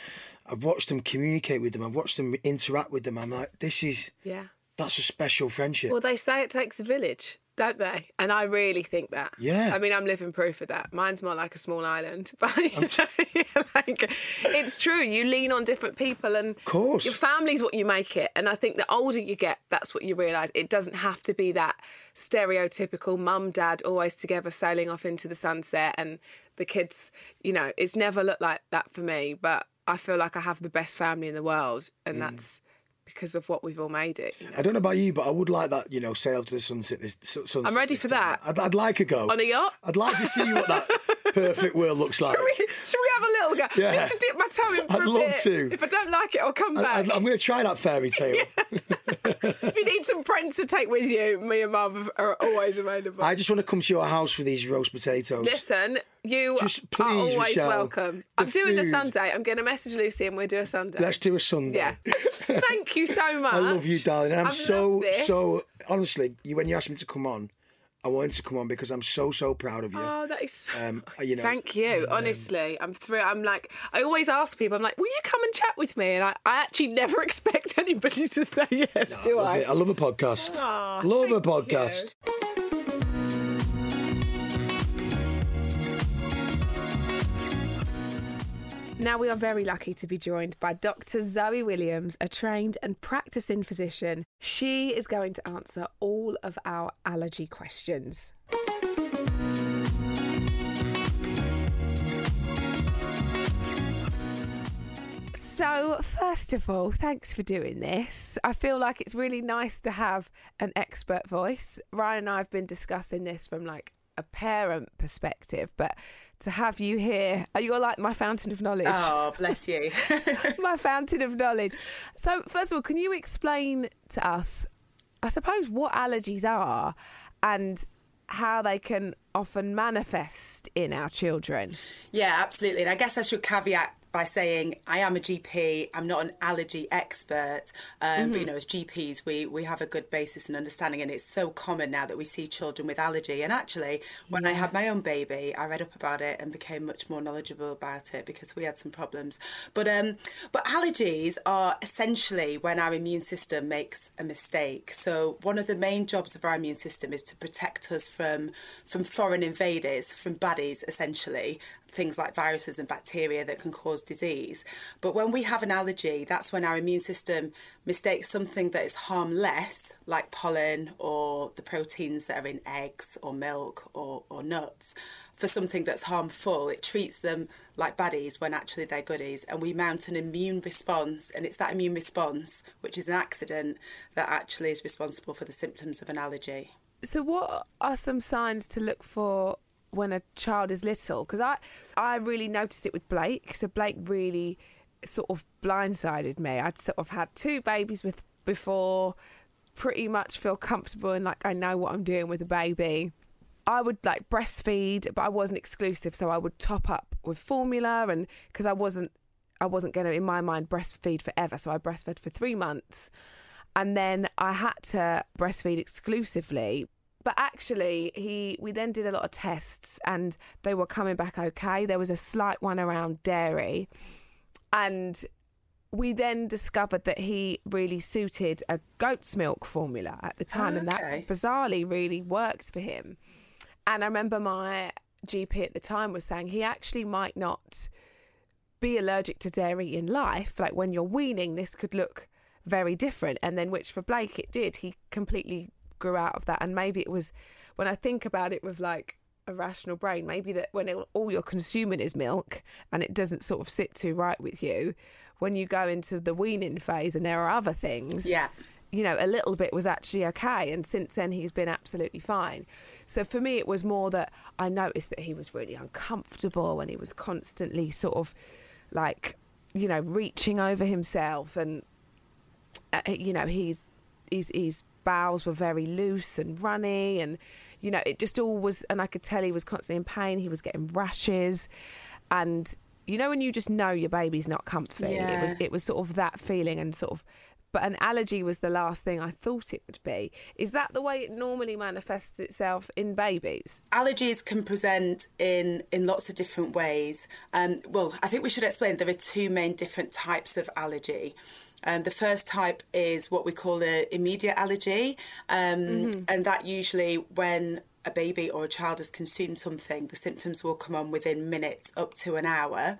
I've watched them communicate with them. I've watched them interact with them. I'm like, this is Yeah. that's a special friendship. Well, they say it takes a village, don't they? And I really think that. Yeah. I mean, I'm living proof of that. Mine's more like a small island, but like, it's true. You lean on different people, and course. your family's what you make it. And I think the older you get, that's what you realise. It doesn't have to be that stereotypical mum, dad, always together, sailing off into the sunset, and the kids. You know, it's never looked like that for me. But I feel like I have the best family in the world, Mm. and that's because of what we've all made it. You know? I don't know about you, but I would like that. You know, sail to the sunset. This su- sunset I'm ready for that. I'd, I'd like a go On a yacht? I'd like to see what that perfect world looks like. Should we, should we have a America Yeah. just to dip my toe in for I'd love bit. to. If I don't like it, I'll come back. I, am going to try that fairy tale. If you need some friends to take with you, me and Mum are always available. I just want to come to your house for these roast potatoes. Listen, you Just are please, always Rochelle, welcome. I'm doing a. Sunday. I'm going to message Lucy and we'll do a Sunday. Let's do a Sunday. yeah. Thank you so much. I love you, darling. And I'm I've so, so, honestly, you, when you asked me to come on, I wanted to come on because I'm so, so proud of you. Oh, that is so. Um, you know, Thank you. Honestly, I'm through. I'm like, I always ask people. I'm like, will you come and chat with me? And I, I actually never expect anybody to say yes. do I love I? I love a podcast. Aw, love a thank you. Now we are very lucky to be joined by Dr. Zoe Williams, a trained and practicing physician. She is going to answer all of our allergy questions. So, first of all, thanks for doing this. I feel like it's really nice to have an expert voice. Ryan and I have been discussing this from like a parent perspective, but to have you here, you're like my fountain of knowledge. Oh, bless you. my fountain of knowledge. So, first of all, can you explain to us, I suppose, what allergies are and how they can often manifest in our children? yeah, absolutely. And I guess I should caveat by saying I am a GP. I'm not an allergy expert, um, but you know, as GPs, we we have a good basis and understanding, and it's so common now that we see children with allergy. And actually, when I had my own baby, I read up about it and became much more knowledgeable about it because we had some problems. But um, but allergies are essentially when our immune system makes a mistake. So one of the main jobs of our immune system is to protect us from from foreign invaders, from baddies, essentially things like viruses and bacteria that can cause disease. But when we have an allergy, that's when our immune system mistakes something that is harmless, like pollen or the proteins that are in eggs or milk or, or nuts, for something that's harmful. It treats them like baddies when actually they're goodies. And we mount an immune response, and it's that immune response, which is an accident, that actually is responsible for the symptoms of an allergy. So, what are some signs to look for when a child is little? Because I, I really noticed it with Blake. So Blake really sort of blindsided me. I'd sort of had two babies with before, pretty much feel comfortable and like I know what I'm doing with a baby. I would like breastfeed, but I wasn't exclusive, so I would top up with formula, and because I wasn't, I wasn't going to, in my mind, breastfeed forever. So I breastfed for three months, and then I had to breastfeed exclusively. But actually, he we then did a lot of tests, and they were coming back okay. There was a slight one around dairy, and we then discovered that he really suited a goat's milk formula at the time, and Okay. that bizarrely really worked for him. And I remember my GP at the time was saying he actually might not be allergic to dairy in life. Like when you're weaning, this could look very different. And then, which for Blake, it did. He completely grew out of that. And maybe it was when I think about it with like a rational brain, maybe that when it, all you're consuming is milk and it doesn't sort of sit too right with you, when you go into the weaning phase and there are other things, Yeah. you know, a little bit was actually okay. And since then, he's been absolutely fine. So for me, it was more that I noticed that he was really uncomfortable and he was constantly sort of like, you know, reaching over himself. And, uh, you know, he's, he's, his bowels were very loose and runny. And, you know, it just all was, and I could tell he was constantly in pain. He was getting rashes. And, you know, when you just know your baby's not comfy, it was, Yeah. it was sort of that feeling and sort of but an allergy was the last thing I thought it would be. Is that the way it normally manifests itself in babies? Allergies can present in in lots of different ways. Um, well, I think we should explain there are two main different types of allergy. Um, the first type is what we call an immediate allergy, um, and that usually when a baby or a child has consumed something, the symptoms will come on within minutes up to an hour.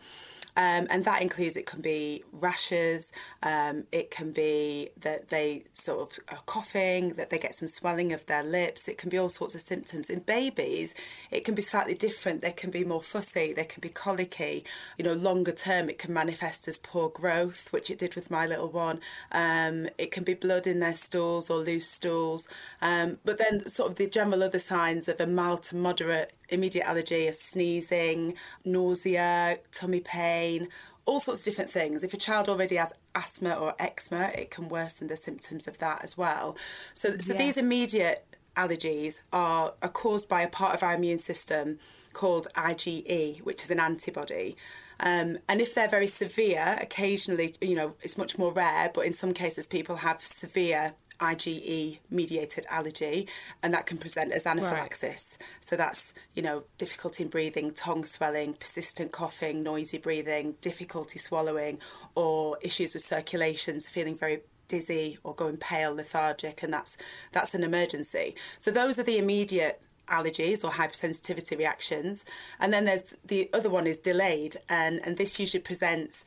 Um, and that includes it can be rashes, um, it can be that they sort of are coughing, that they get some swelling of their lips, it can be all sorts of symptoms. In babies, it can be slightly different. They can be more fussy, they can be colicky. You know, longer term, it can manifest as poor growth, which it did with my little one. Um, it can be blood in their stools or loose stools. Um, but then, sort of, the general other signs of a mild to moderate immediate allergy are sneezing, nausea, tummy pain pain, all sorts of different things. If a child already has asthma or eczema, it can worsen the symptoms of that as well. So, so Yeah. these immediate allergies are, are caused by a part of our immune system called IgE, which is an antibody. Um, and if they're very severe, occasionally, you know, it's much more rare, but in some cases, people have severe IgE mediated allergy, and that can present as anaphylaxis. So that's, you know, difficulty in breathing, tongue swelling, persistent coughing, noisy breathing, difficulty swallowing, or issues with circulations, feeling very dizzy or going pale, lethargic, and that's that's an emergency. So those are the immediate allergies or hypersensitivity reactions. And then there's the other one is delayed and, and this usually presents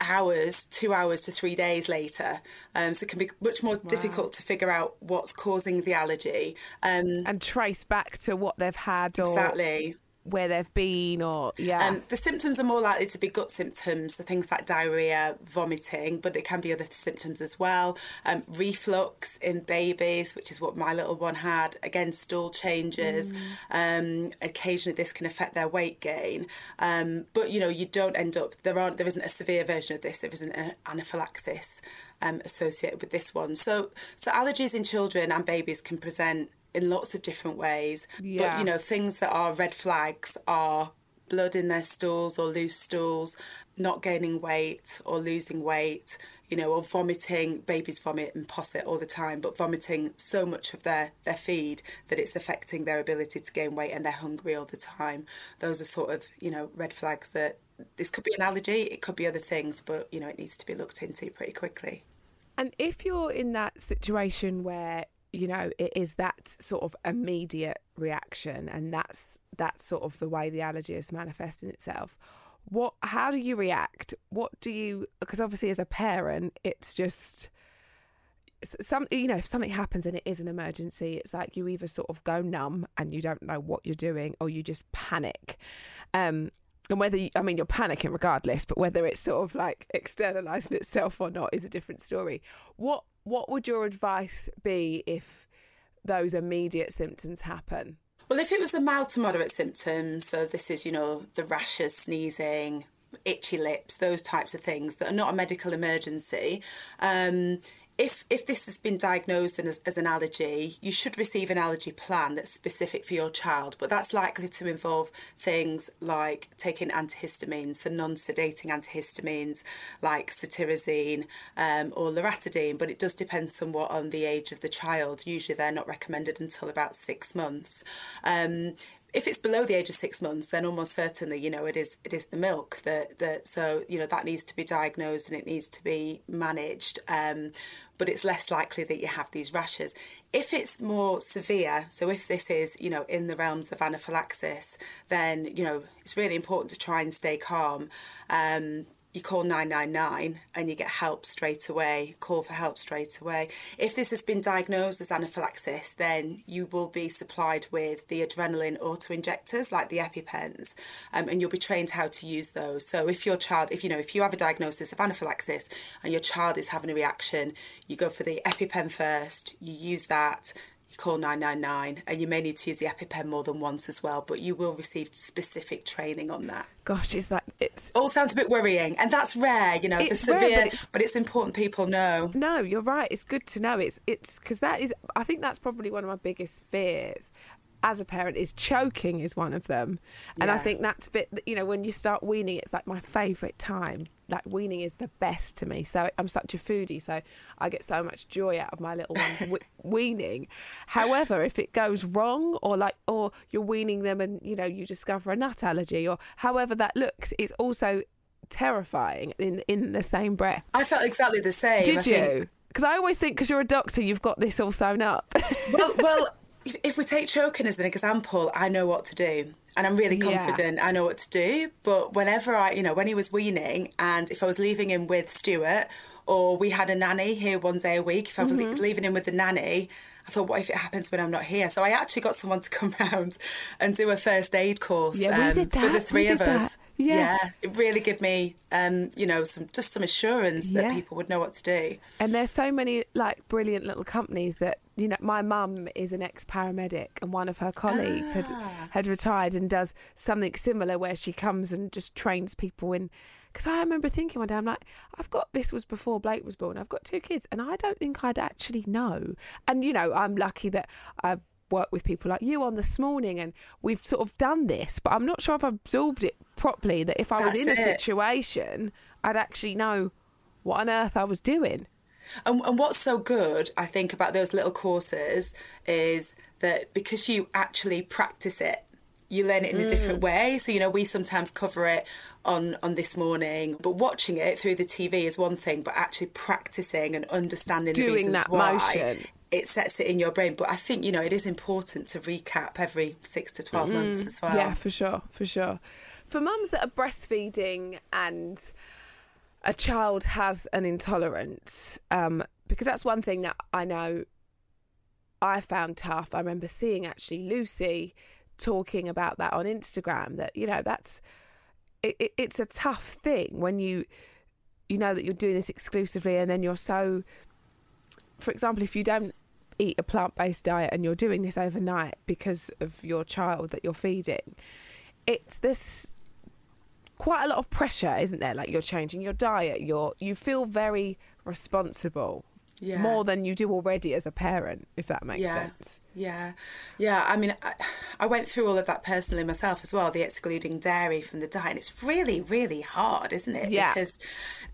hours, two hours to three days later. Um, so it can be much more difficult to figure out what's causing the allergy. Um, and trace back to what they've had or exactly. Where they've been or yeah. Um, the symptoms are more likely to be gut symptoms, so things like diarrhea, vomiting, but it can be other symptoms as well. Um, reflux in babies, which is what my little one had. Again, stool changes. Um, occasionally, this can affect their weight gain. Um, but you know, you don't end up there aren't there isn't a severe version of this. There isn't an anaphylaxis um, associated with this one. So, so allergies in children and babies can present in lots of different ways. But you know, things that are red flags are blood in their stools or loose stools, not gaining weight or losing weight, you know, or vomiting. Babies vomit and posset all the time, but vomiting so much of their, their feed that it's affecting their ability to gain weight and they're hungry all the time. Those are sort of, you know, red flags that this could be an allergy, it could be other things, but, you know, it needs to be looked into pretty quickly. And if you're in that situation where you know it is that sort of immediate reaction, and that's that's sort of the way the allergy is manifesting itself, what? How do you react? What do you? Because obviously, as a parent, it's just some you know if something happens and it is an emergency it's like you either sort of go numb and you don't know what you're doing or you just panic um and whether you, I mean you're panicking regardless, but whether it's sort of like externalizing itself or not is a different story. What what would your advice be if those immediate symptoms happen? Well, if it was the mild to moderate symptoms, so this is, you know, the rashes, sneezing, itchy lips, those types of things that are not a medical emergency. Um, if, if this has been diagnosed as, as an allergy, you should receive an allergy plan that's specific for your child, but that's likely to involve things like taking antihistamines, so non sedating antihistamines like cetirizine um, or loratadine, but it does depend somewhat on the age of the child. Usually they're not recommended until about six months. Um, if it's below the age of six months, then almost certainly, you know, it is it is the milk that that so you know that needs to be diagnosed and it needs to be managed. Um, but it's less likely that you have these rashes. If it's more severe, so if this is you know in the realms of anaphylaxis, then you know it's really important to try and stay calm. Um, you call 999 and you get help straight away, call for help straight away. If this has been diagnosed as anaphylaxis, then you will be supplied with the adrenaline auto injectors like the EpiPens, um, and you'll be trained how to use those. So if your child, if you know, if you have a diagnosis of anaphylaxis and your child is having a reaction, you go for the EpiPen first, you use that, you call 999 and you may need to use the EpiPen more than once as well, but you will receive specific training on that. Gosh, is that it's All sounds a bit worrying, and that's rare, you know, It's the rare, but it's- but it's important people know. no, you're right. It's good to know. It's it's because that is. I think that's probably one of my biggest fears as a parent is choking is one of them, and I think that's a bit. You know, when you start weaning, it's like my favourite time. Like weaning is the best to me. So I'm such a foodie, so I get so much joy out of my little ones we- weaning. However, if it goes wrong, or like, or you're weaning them and you know you discover a nut allergy, or however that looks, it's also terrifying in in the same breath. I felt exactly the same. I Did think- you? Because I always think because you're a doctor, you've got this all sewn up. well, well, if, if we take choking as an example, I know what to do. And I'm really Yeah. confident I know what to do. But whenever I, you know, when he was weaning and if I was leaving him with Stuart or we had a nanny here one day a week, if I was Mm-hmm. leaving him with the nanny, I thought, what if it happens when I'm not here? So I actually got someone to come round and do a first aid course Yeah, um, for the three of us. Yeah. it really gave me, um, you know, some just some assurance that Yeah. people would know what to do. and there's so many like brilliant little companies that you know, my mum is an ex paramedic, and one of her colleagues had Ah. had retired and does something similar where she comes and just trains people in. Because I remember thinking one day, I'm like, I've got this was before Blake was born. I've got two kids, and I don't think I'd actually know. And you know, I'm lucky that I work with people like you on this morning, and we've sort of done this. But I'm not sure if I've absorbed it properly. That if I was That's in a situation, I'd actually know what on earth I was doing. And, and what's so good, I think, about those little courses is that because you actually practice it, you learn it in a mm. different way. So you know, we sometimes cover it on on this morning, but watching it through the TV is one thing, but actually practicing and understanding the Doing reasons that why motion. it sets it in your brain. But I think you know it is important to recap every six to 12 months mm. as well. Yeah, for sure, for sure. For mums that are breastfeeding and a child has an intolerance, um, because that's one thing that I know I found tough. I remember seeing actually Lucy talking about that on Instagram. That you know that's it, it, it's a tough thing when you you know that you're doing this exclusively, and then you're so. For example, if you don't eat a plant-based diet and you're doing this overnight because of your child that you're feeding, it's this quite a lot of pressure, isn't there? Like you're changing your diet, you're you feel very responsible. Yeah. More than you do already as a parent, if that makes Yeah. sense. Yeah, yeah. I mean, I, I went through all of that personally myself as well. The excluding dairy from the diet. And it's really, really hard, isn't it? Yeah. Because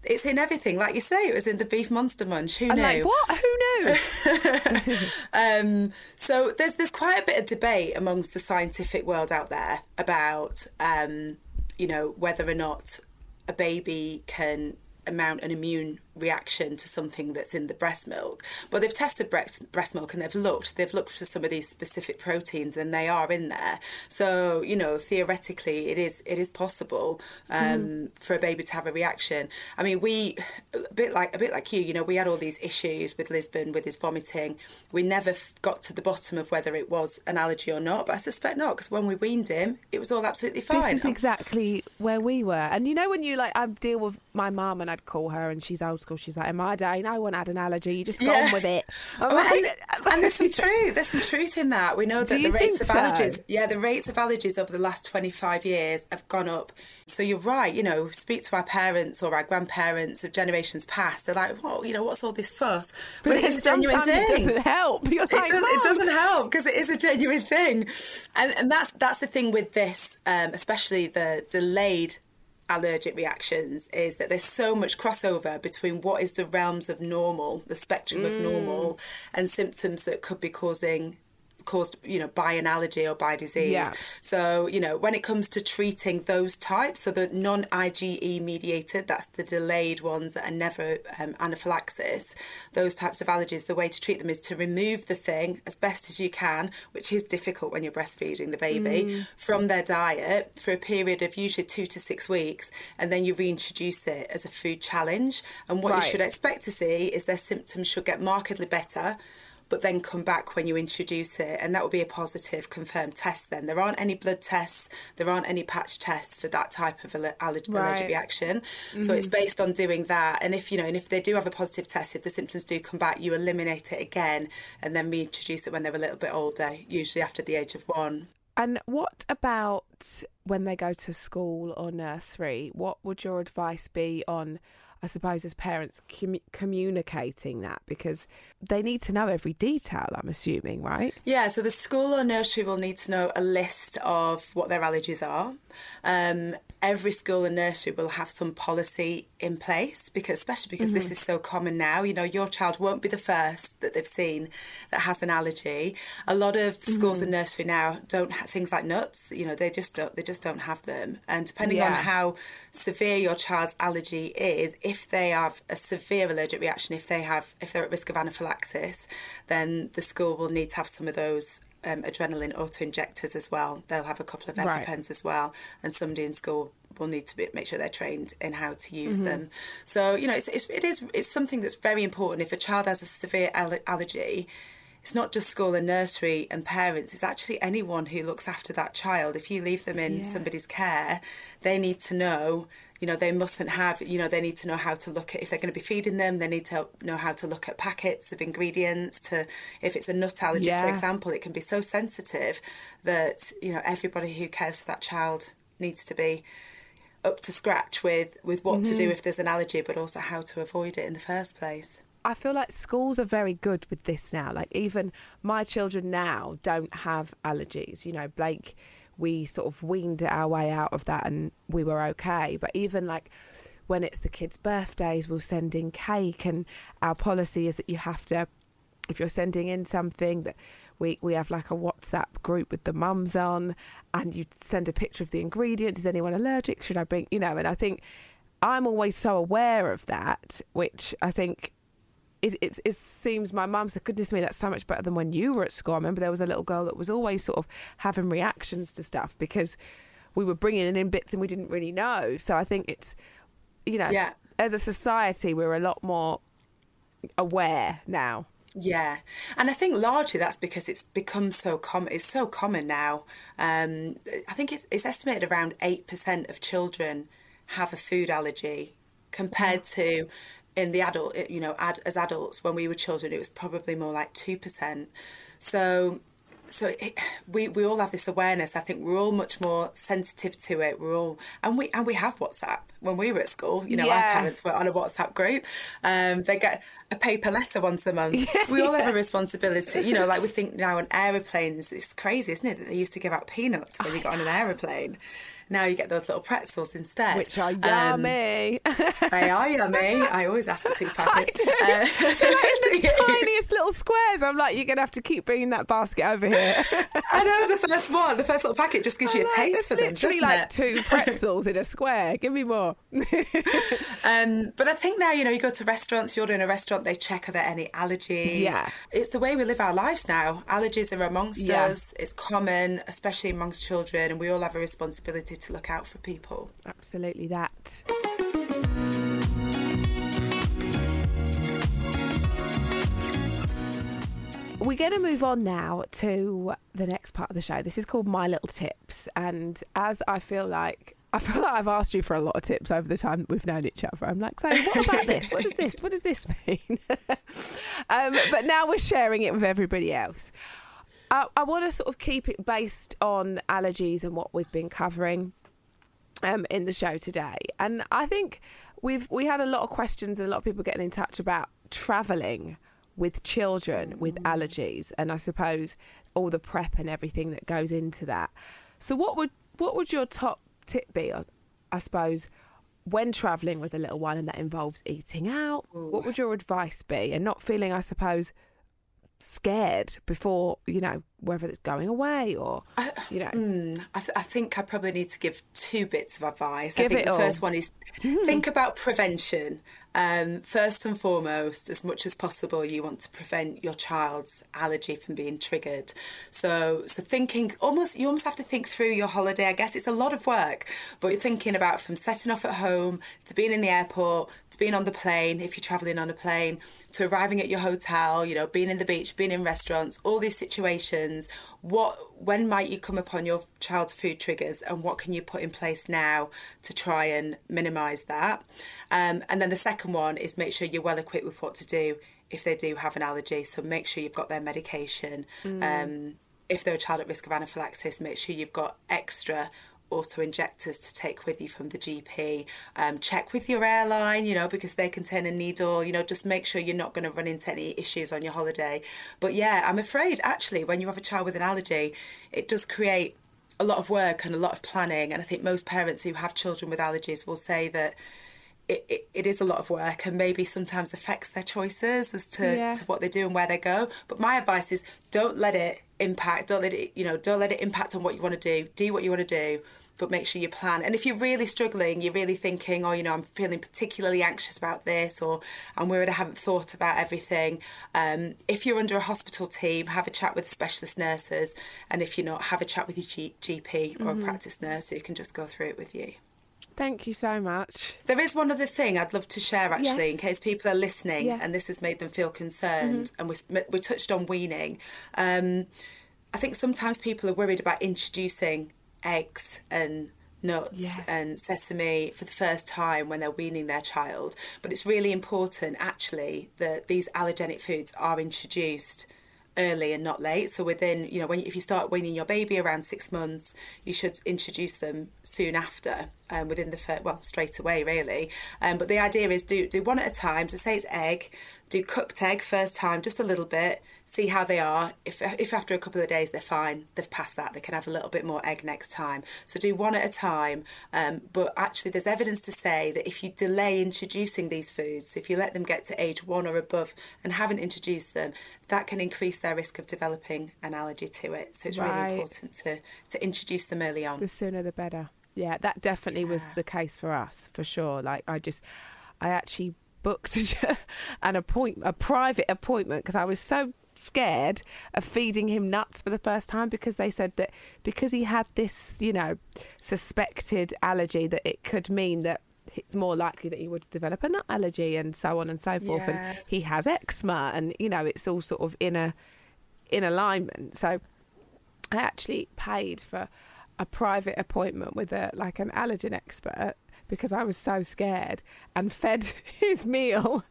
it's in everything. Like you say, it was in the beef monster munch. Who I'm knew? like, what? Who knew? Um, so there's there's quite a bit of debate amongst the scientific world out there about um, you know whether or not a baby can mount an immune reaction to something that's in the breast milk. But they've tested breast, breast milk and they've looked. They've looked for some of these specific proteins and they are in there. So you know theoretically it is it is possible um, for a baby to have a reaction. I mean we a bit like a bit like you. You know we had all these issues with Lisbon with his vomiting. We never got to the bottom of whether it was an allergy or not. But I suspect not because when we weaned him, it was all absolutely fine. This is exactly where we were. And you know, when you like, I deal with my mum and I'd call her and she's old school. She's like, in my day, no one had an allergy. You just go Yeah. on with it. Like, and, and there's some truth. There's some truth in that. We know that the rates of so? allergies, yeah, the rates of allergies over the last 25 years have gone up. So you're right. You know, speak to our parents or our grandparents of generations past. They're like, "Well, you know, what's all this fuss?" But, it then is a genuine thing. It doesn't help. You're It, like, does, it doesn't help because it is a genuine thing, and and that's that's the thing with this, um, especially the delayed allergic reactions, is that there's so much crossover between what is the realms of normal, the spectrum of mm. normal, and symptoms that could be causing caused you know by an allergy or by disease Yeah. so you know when it comes to treating those types so the non-IgE mediated that's the delayed ones that are never um, anaphylaxis those types of allergies the way to treat them is to remove the thing as best as you can which is difficult when you're breastfeeding the baby Mm. from their diet for a period of usually 2 to 6 weeks and then you reintroduce it as a food challenge and what Right. you should expect to see is their symptoms should get markedly better but then come back when you introduce it, and that will be a positive confirmed test. Then there aren't any blood tests, there aren't any patch tests for that type of aller- allerg- allergic Right. reaction. So it's mm-hmm. based on doing that, and if you know, and if they do have a positive test, if the symptoms do come back, you eliminate it again, and then reintroduce it when they're a little bit older, usually after the age of one. And what about when they go to school or nursery? What would your advice be on, I suppose, as parents commu- communicating that? Because they need to know every detail, I'm assuming, right? Yeah, so the school or nursery will need to know a list of what their allergies are. Um, every school and nursery will have some policy in place because, especially because this mm-hmm. is so common now. You know, your child won't be the first that they've seen that has an allergy. A lot of schools and mm-hmm. nursery now don't have things like nuts. You know, they just don't. They just don't have them. And depending on how severe your child's allergy is, if they have a severe allergic reaction, if they have, if they're at risk of anaphylaxis, then the school will need to have some of those um, adrenaline auto injectors as well. They'll have a couple of Right. EpiPens as well, and somebody in school will need to be, make sure they're trained in how to use them. So you know, it's, it's it is it's something that's very important. If a child has a severe alle- allergy. It's not just school and nursery and parents, it's actually anyone who looks after that child. If you leave them in Yeah. somebody's care, they need to know you know they mustn't have you know they need to know how to look at if they're going to be feeding them they need to know how to look at packets of ingredients to if it's a nut allergy Yeah. for example it can be so sensitive that you know everybody who cares for that child needs to be up to scratch with with what to do mm-hmm. if there's an allergy but also how to avoid it in the first place I feel like schools are very good with this now. Like even my children now don't have allergies. You know, Blake, we sort of weaned our way out of that and we were okay. But even like when it's the kids' birthdays, we'll send in cake and our policy is that you have to if you're sending in something that we, we have like a WhatsApp group with the mums on and you send a picture of the ingredients. Is anyone allergic? Should I bring you know, and I think I'm always so aware of that, which I think it, it, it seems my mum said, goodness me, that's so much better than when you were at school. I remember there was a little girl that was always sort of having reactions to stuff because we were bringing in bits and we didn't really know. So I think it's, you know, Yeah. as a society, we're a lot more aware now. Yeah, and I think largely that's because it's become so common. It's so common now. Um, I think it's it's estimated around eight percent of children have a food allergy, compared to in the adult. You know, ad, as adults when we were children, it was probably more like two percent. So. So it, we we all have this awareness. I think we're all much more sensitive to it. We're all and we and we have WhatsApp. When we were at school, you know, our parents were on a WhatsApp group. Um, they get a paper letter once a month. we all have a responsibility. You know, like we think now on aeroplanes, it's crazy, isn't it? That they used to give out peanuts when you got on an aeroplane. Now you get those little pretzels instead, Which are Um, yummy. they are yummy. I always ask for two packets. do. Uh, the tiniest little squares. I'm like, you're going to have to keep bringing that basket over here. I know the first one, the first little packet just gives you a Like, taste for them, literally like it? two pretzels in a square. Give me more. Um, but I think now, you know, you go to restaurants, you order in a restaurant, they check are there any allergies. Yeah. It's the way we live our lives now. Allergies are amongst Yeah. us. It's common, especially amongst children, and we all have a responsibility to look out for people. Absolutely that. We're going to move on now to the next part of the show. This is called My Little Tips. And as I feel like I feel like I've asked you for a lot of tips over the time we've known each other. I'm like, so what about this? What does this? What does this mean? um, but now we're sharing it with everybody else. I, I want to sort of keep it based on allergies and what we've been covering um, in the show today. And I think we've we had a lot of questions and a lot of people getting in touch about travelling with children with allergies, and I suppose all the prep and everything that goes into that. So, what would what would your top tip be? I- I suppose when travelling with a little one and that involves eating out, what would your advice be? And not feeling, I suppose, scared before you know whether it's going away or you know I, th- I think I probably need to give two bits of advice. Give I think the all. first one is think about prevention. Um, first and foremost, as much as possible, you want to prevent your child's allergy from being triggered. So, so thinking almost you almost have to think through your holiday. I guess it's a lot of work, but you're thinking about from setting off at home to being in the airport to being on the plane if you're traveling on a plane to arriving at your hotel. You know, being in the beach, being in restaurants, all these situations. What when might you come upon your child's food triggers, and what can you put in place now to try and minimise that? Um, and then the second one is make sure you're well equipped with what to do if they do have an allergy. So make sure you've got their medication. Um, if they're a child at risk of anaphylaxis, make sure you've got extra auto injectors to take with you from the GP. Um, check with your airline, you know, because they contain a needle. You know, just make sure you're not going to run into any issues on your holiday. But yeah, I'm afraid actually when you have a child with an allergy, it does create a lot of work and a lot of planning. And I think most parents who have children with allergies will say that. It, it, it is a lot of work and maybe sometimes affects their choices as to, Yeah. to what they do and where they go. But my advice is don't let it impact, don't let it, you know, don't let it impact on what you want to do. Do what you want to do, but make sure you plan. And if you're really struggling, you're really thinking, oh, you know, I'm feeling particularly anxious about this, or I'm worried I haven't thought about everything. Um, if you're under a hospital team, have a chat with specialist nurses. And if you're not, have a chat with your G- GP or a practice nurse who can just go through it with you. Thank you so much There is one other thing I'd love to share actually, Yes. in case people are listening Yeah. and this has made them feel concerned. And we, we touched on weaning. Um, I think sometimes people are worried about introducing eggs and nuts Yeah. and sesame for the first time when they're weaning their child. But it's really important, actually, that these allergenic foods are introduced early and not late. So within, you know, when if you start weaning your baby around six months, you should introduce them soon after, um, within the first, well, straight away, really. Um, but the idea is do do one at a time. So say it's egg, do cooked egg first time, just a little bit. See how they are. If if after a couple of days they're fine, they've passed that, they can have a little bit more egg next time. So do one at a time. Um, but actually, there's evidence to say that if you delay introducing these foods, if you let them get to age one or above and haven't introduced them, that can increase their risk of developing an allergy to it. So it's Right. really important to to introduce them early on. The sooner the better. Yeah, that definitely was the case for us, for sure. Like, I just, I actually booked an appointment, a private appointment, because I was so scared of feeding him nuts for the first time because they said that because he had this, you know, suspected allergy, that it could mean that it's more likely that he would develop a nut allergy and so on and so forth. Yeah. And he has eczema, and you know, it's all sort of in a in alignment. So I actually paid for a private appointment with a like an allergen expert because I was so scared and fed his meal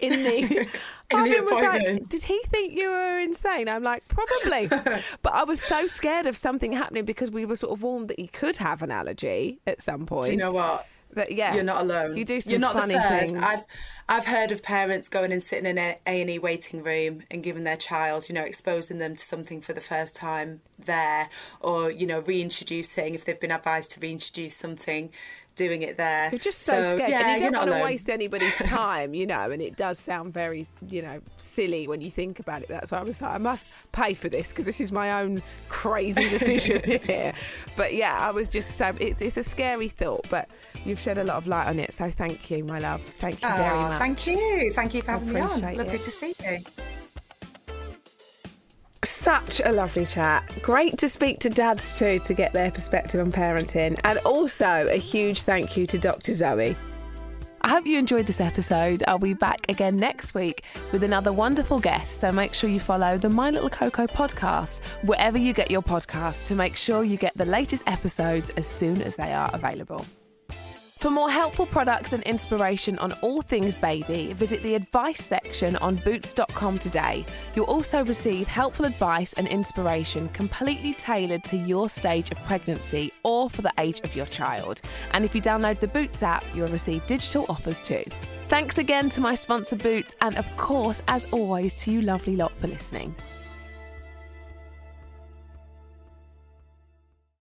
in the In the was like, appointment. Did he think you were insane? I'm like, probably. but I was so scared of something happening because we were sort of warned that he could have an allergy at some point. Do you know what? That yeah, You're not alone. You do some You're not funny the first. things. I've I've heard of parents going and sitting in an A and E waiting room and giving their child, you know, exposing them to something for the first time there, or you know, reintroducing if they've been advised to reintroduce something, doing it there. You're just so, scared, Yeah, and you don't want to waste anybody's time, you know. And it does sound very, you know, silly when you think about it. That's why I was like, I must pay for this because this is my own crazy decision here. But yeah, I was just so it's it's a scary thought, but you've shed a lot of light on it. So thank you, my love. Thank you very Oh, much. thank you. Thank you for having me on. appreciate Lovely it. to see you. Such a lovely chat. Great to speak to dads too to get their perspective on parenting. And also a huge thank you to Dr. Zoe. I hope you enjoyed this episode. I'll be back again next week with another wonderful guest. So make sure you follow the My Little Coco podcast wherever you get your podcasts to make sure you get the latest episodes as soon as they are available. For more helpful products and inspiration on all things baby, visit the advice section on boots.com today. You'll also receive helpful advice and inspiration completely tailored to your stage of pregnancy or for the age of your child. And if you download the Boots app, you'll receive digital offers too. Thanks again to my sponsor Boots, and of course, as always, to you lovely lot for listening.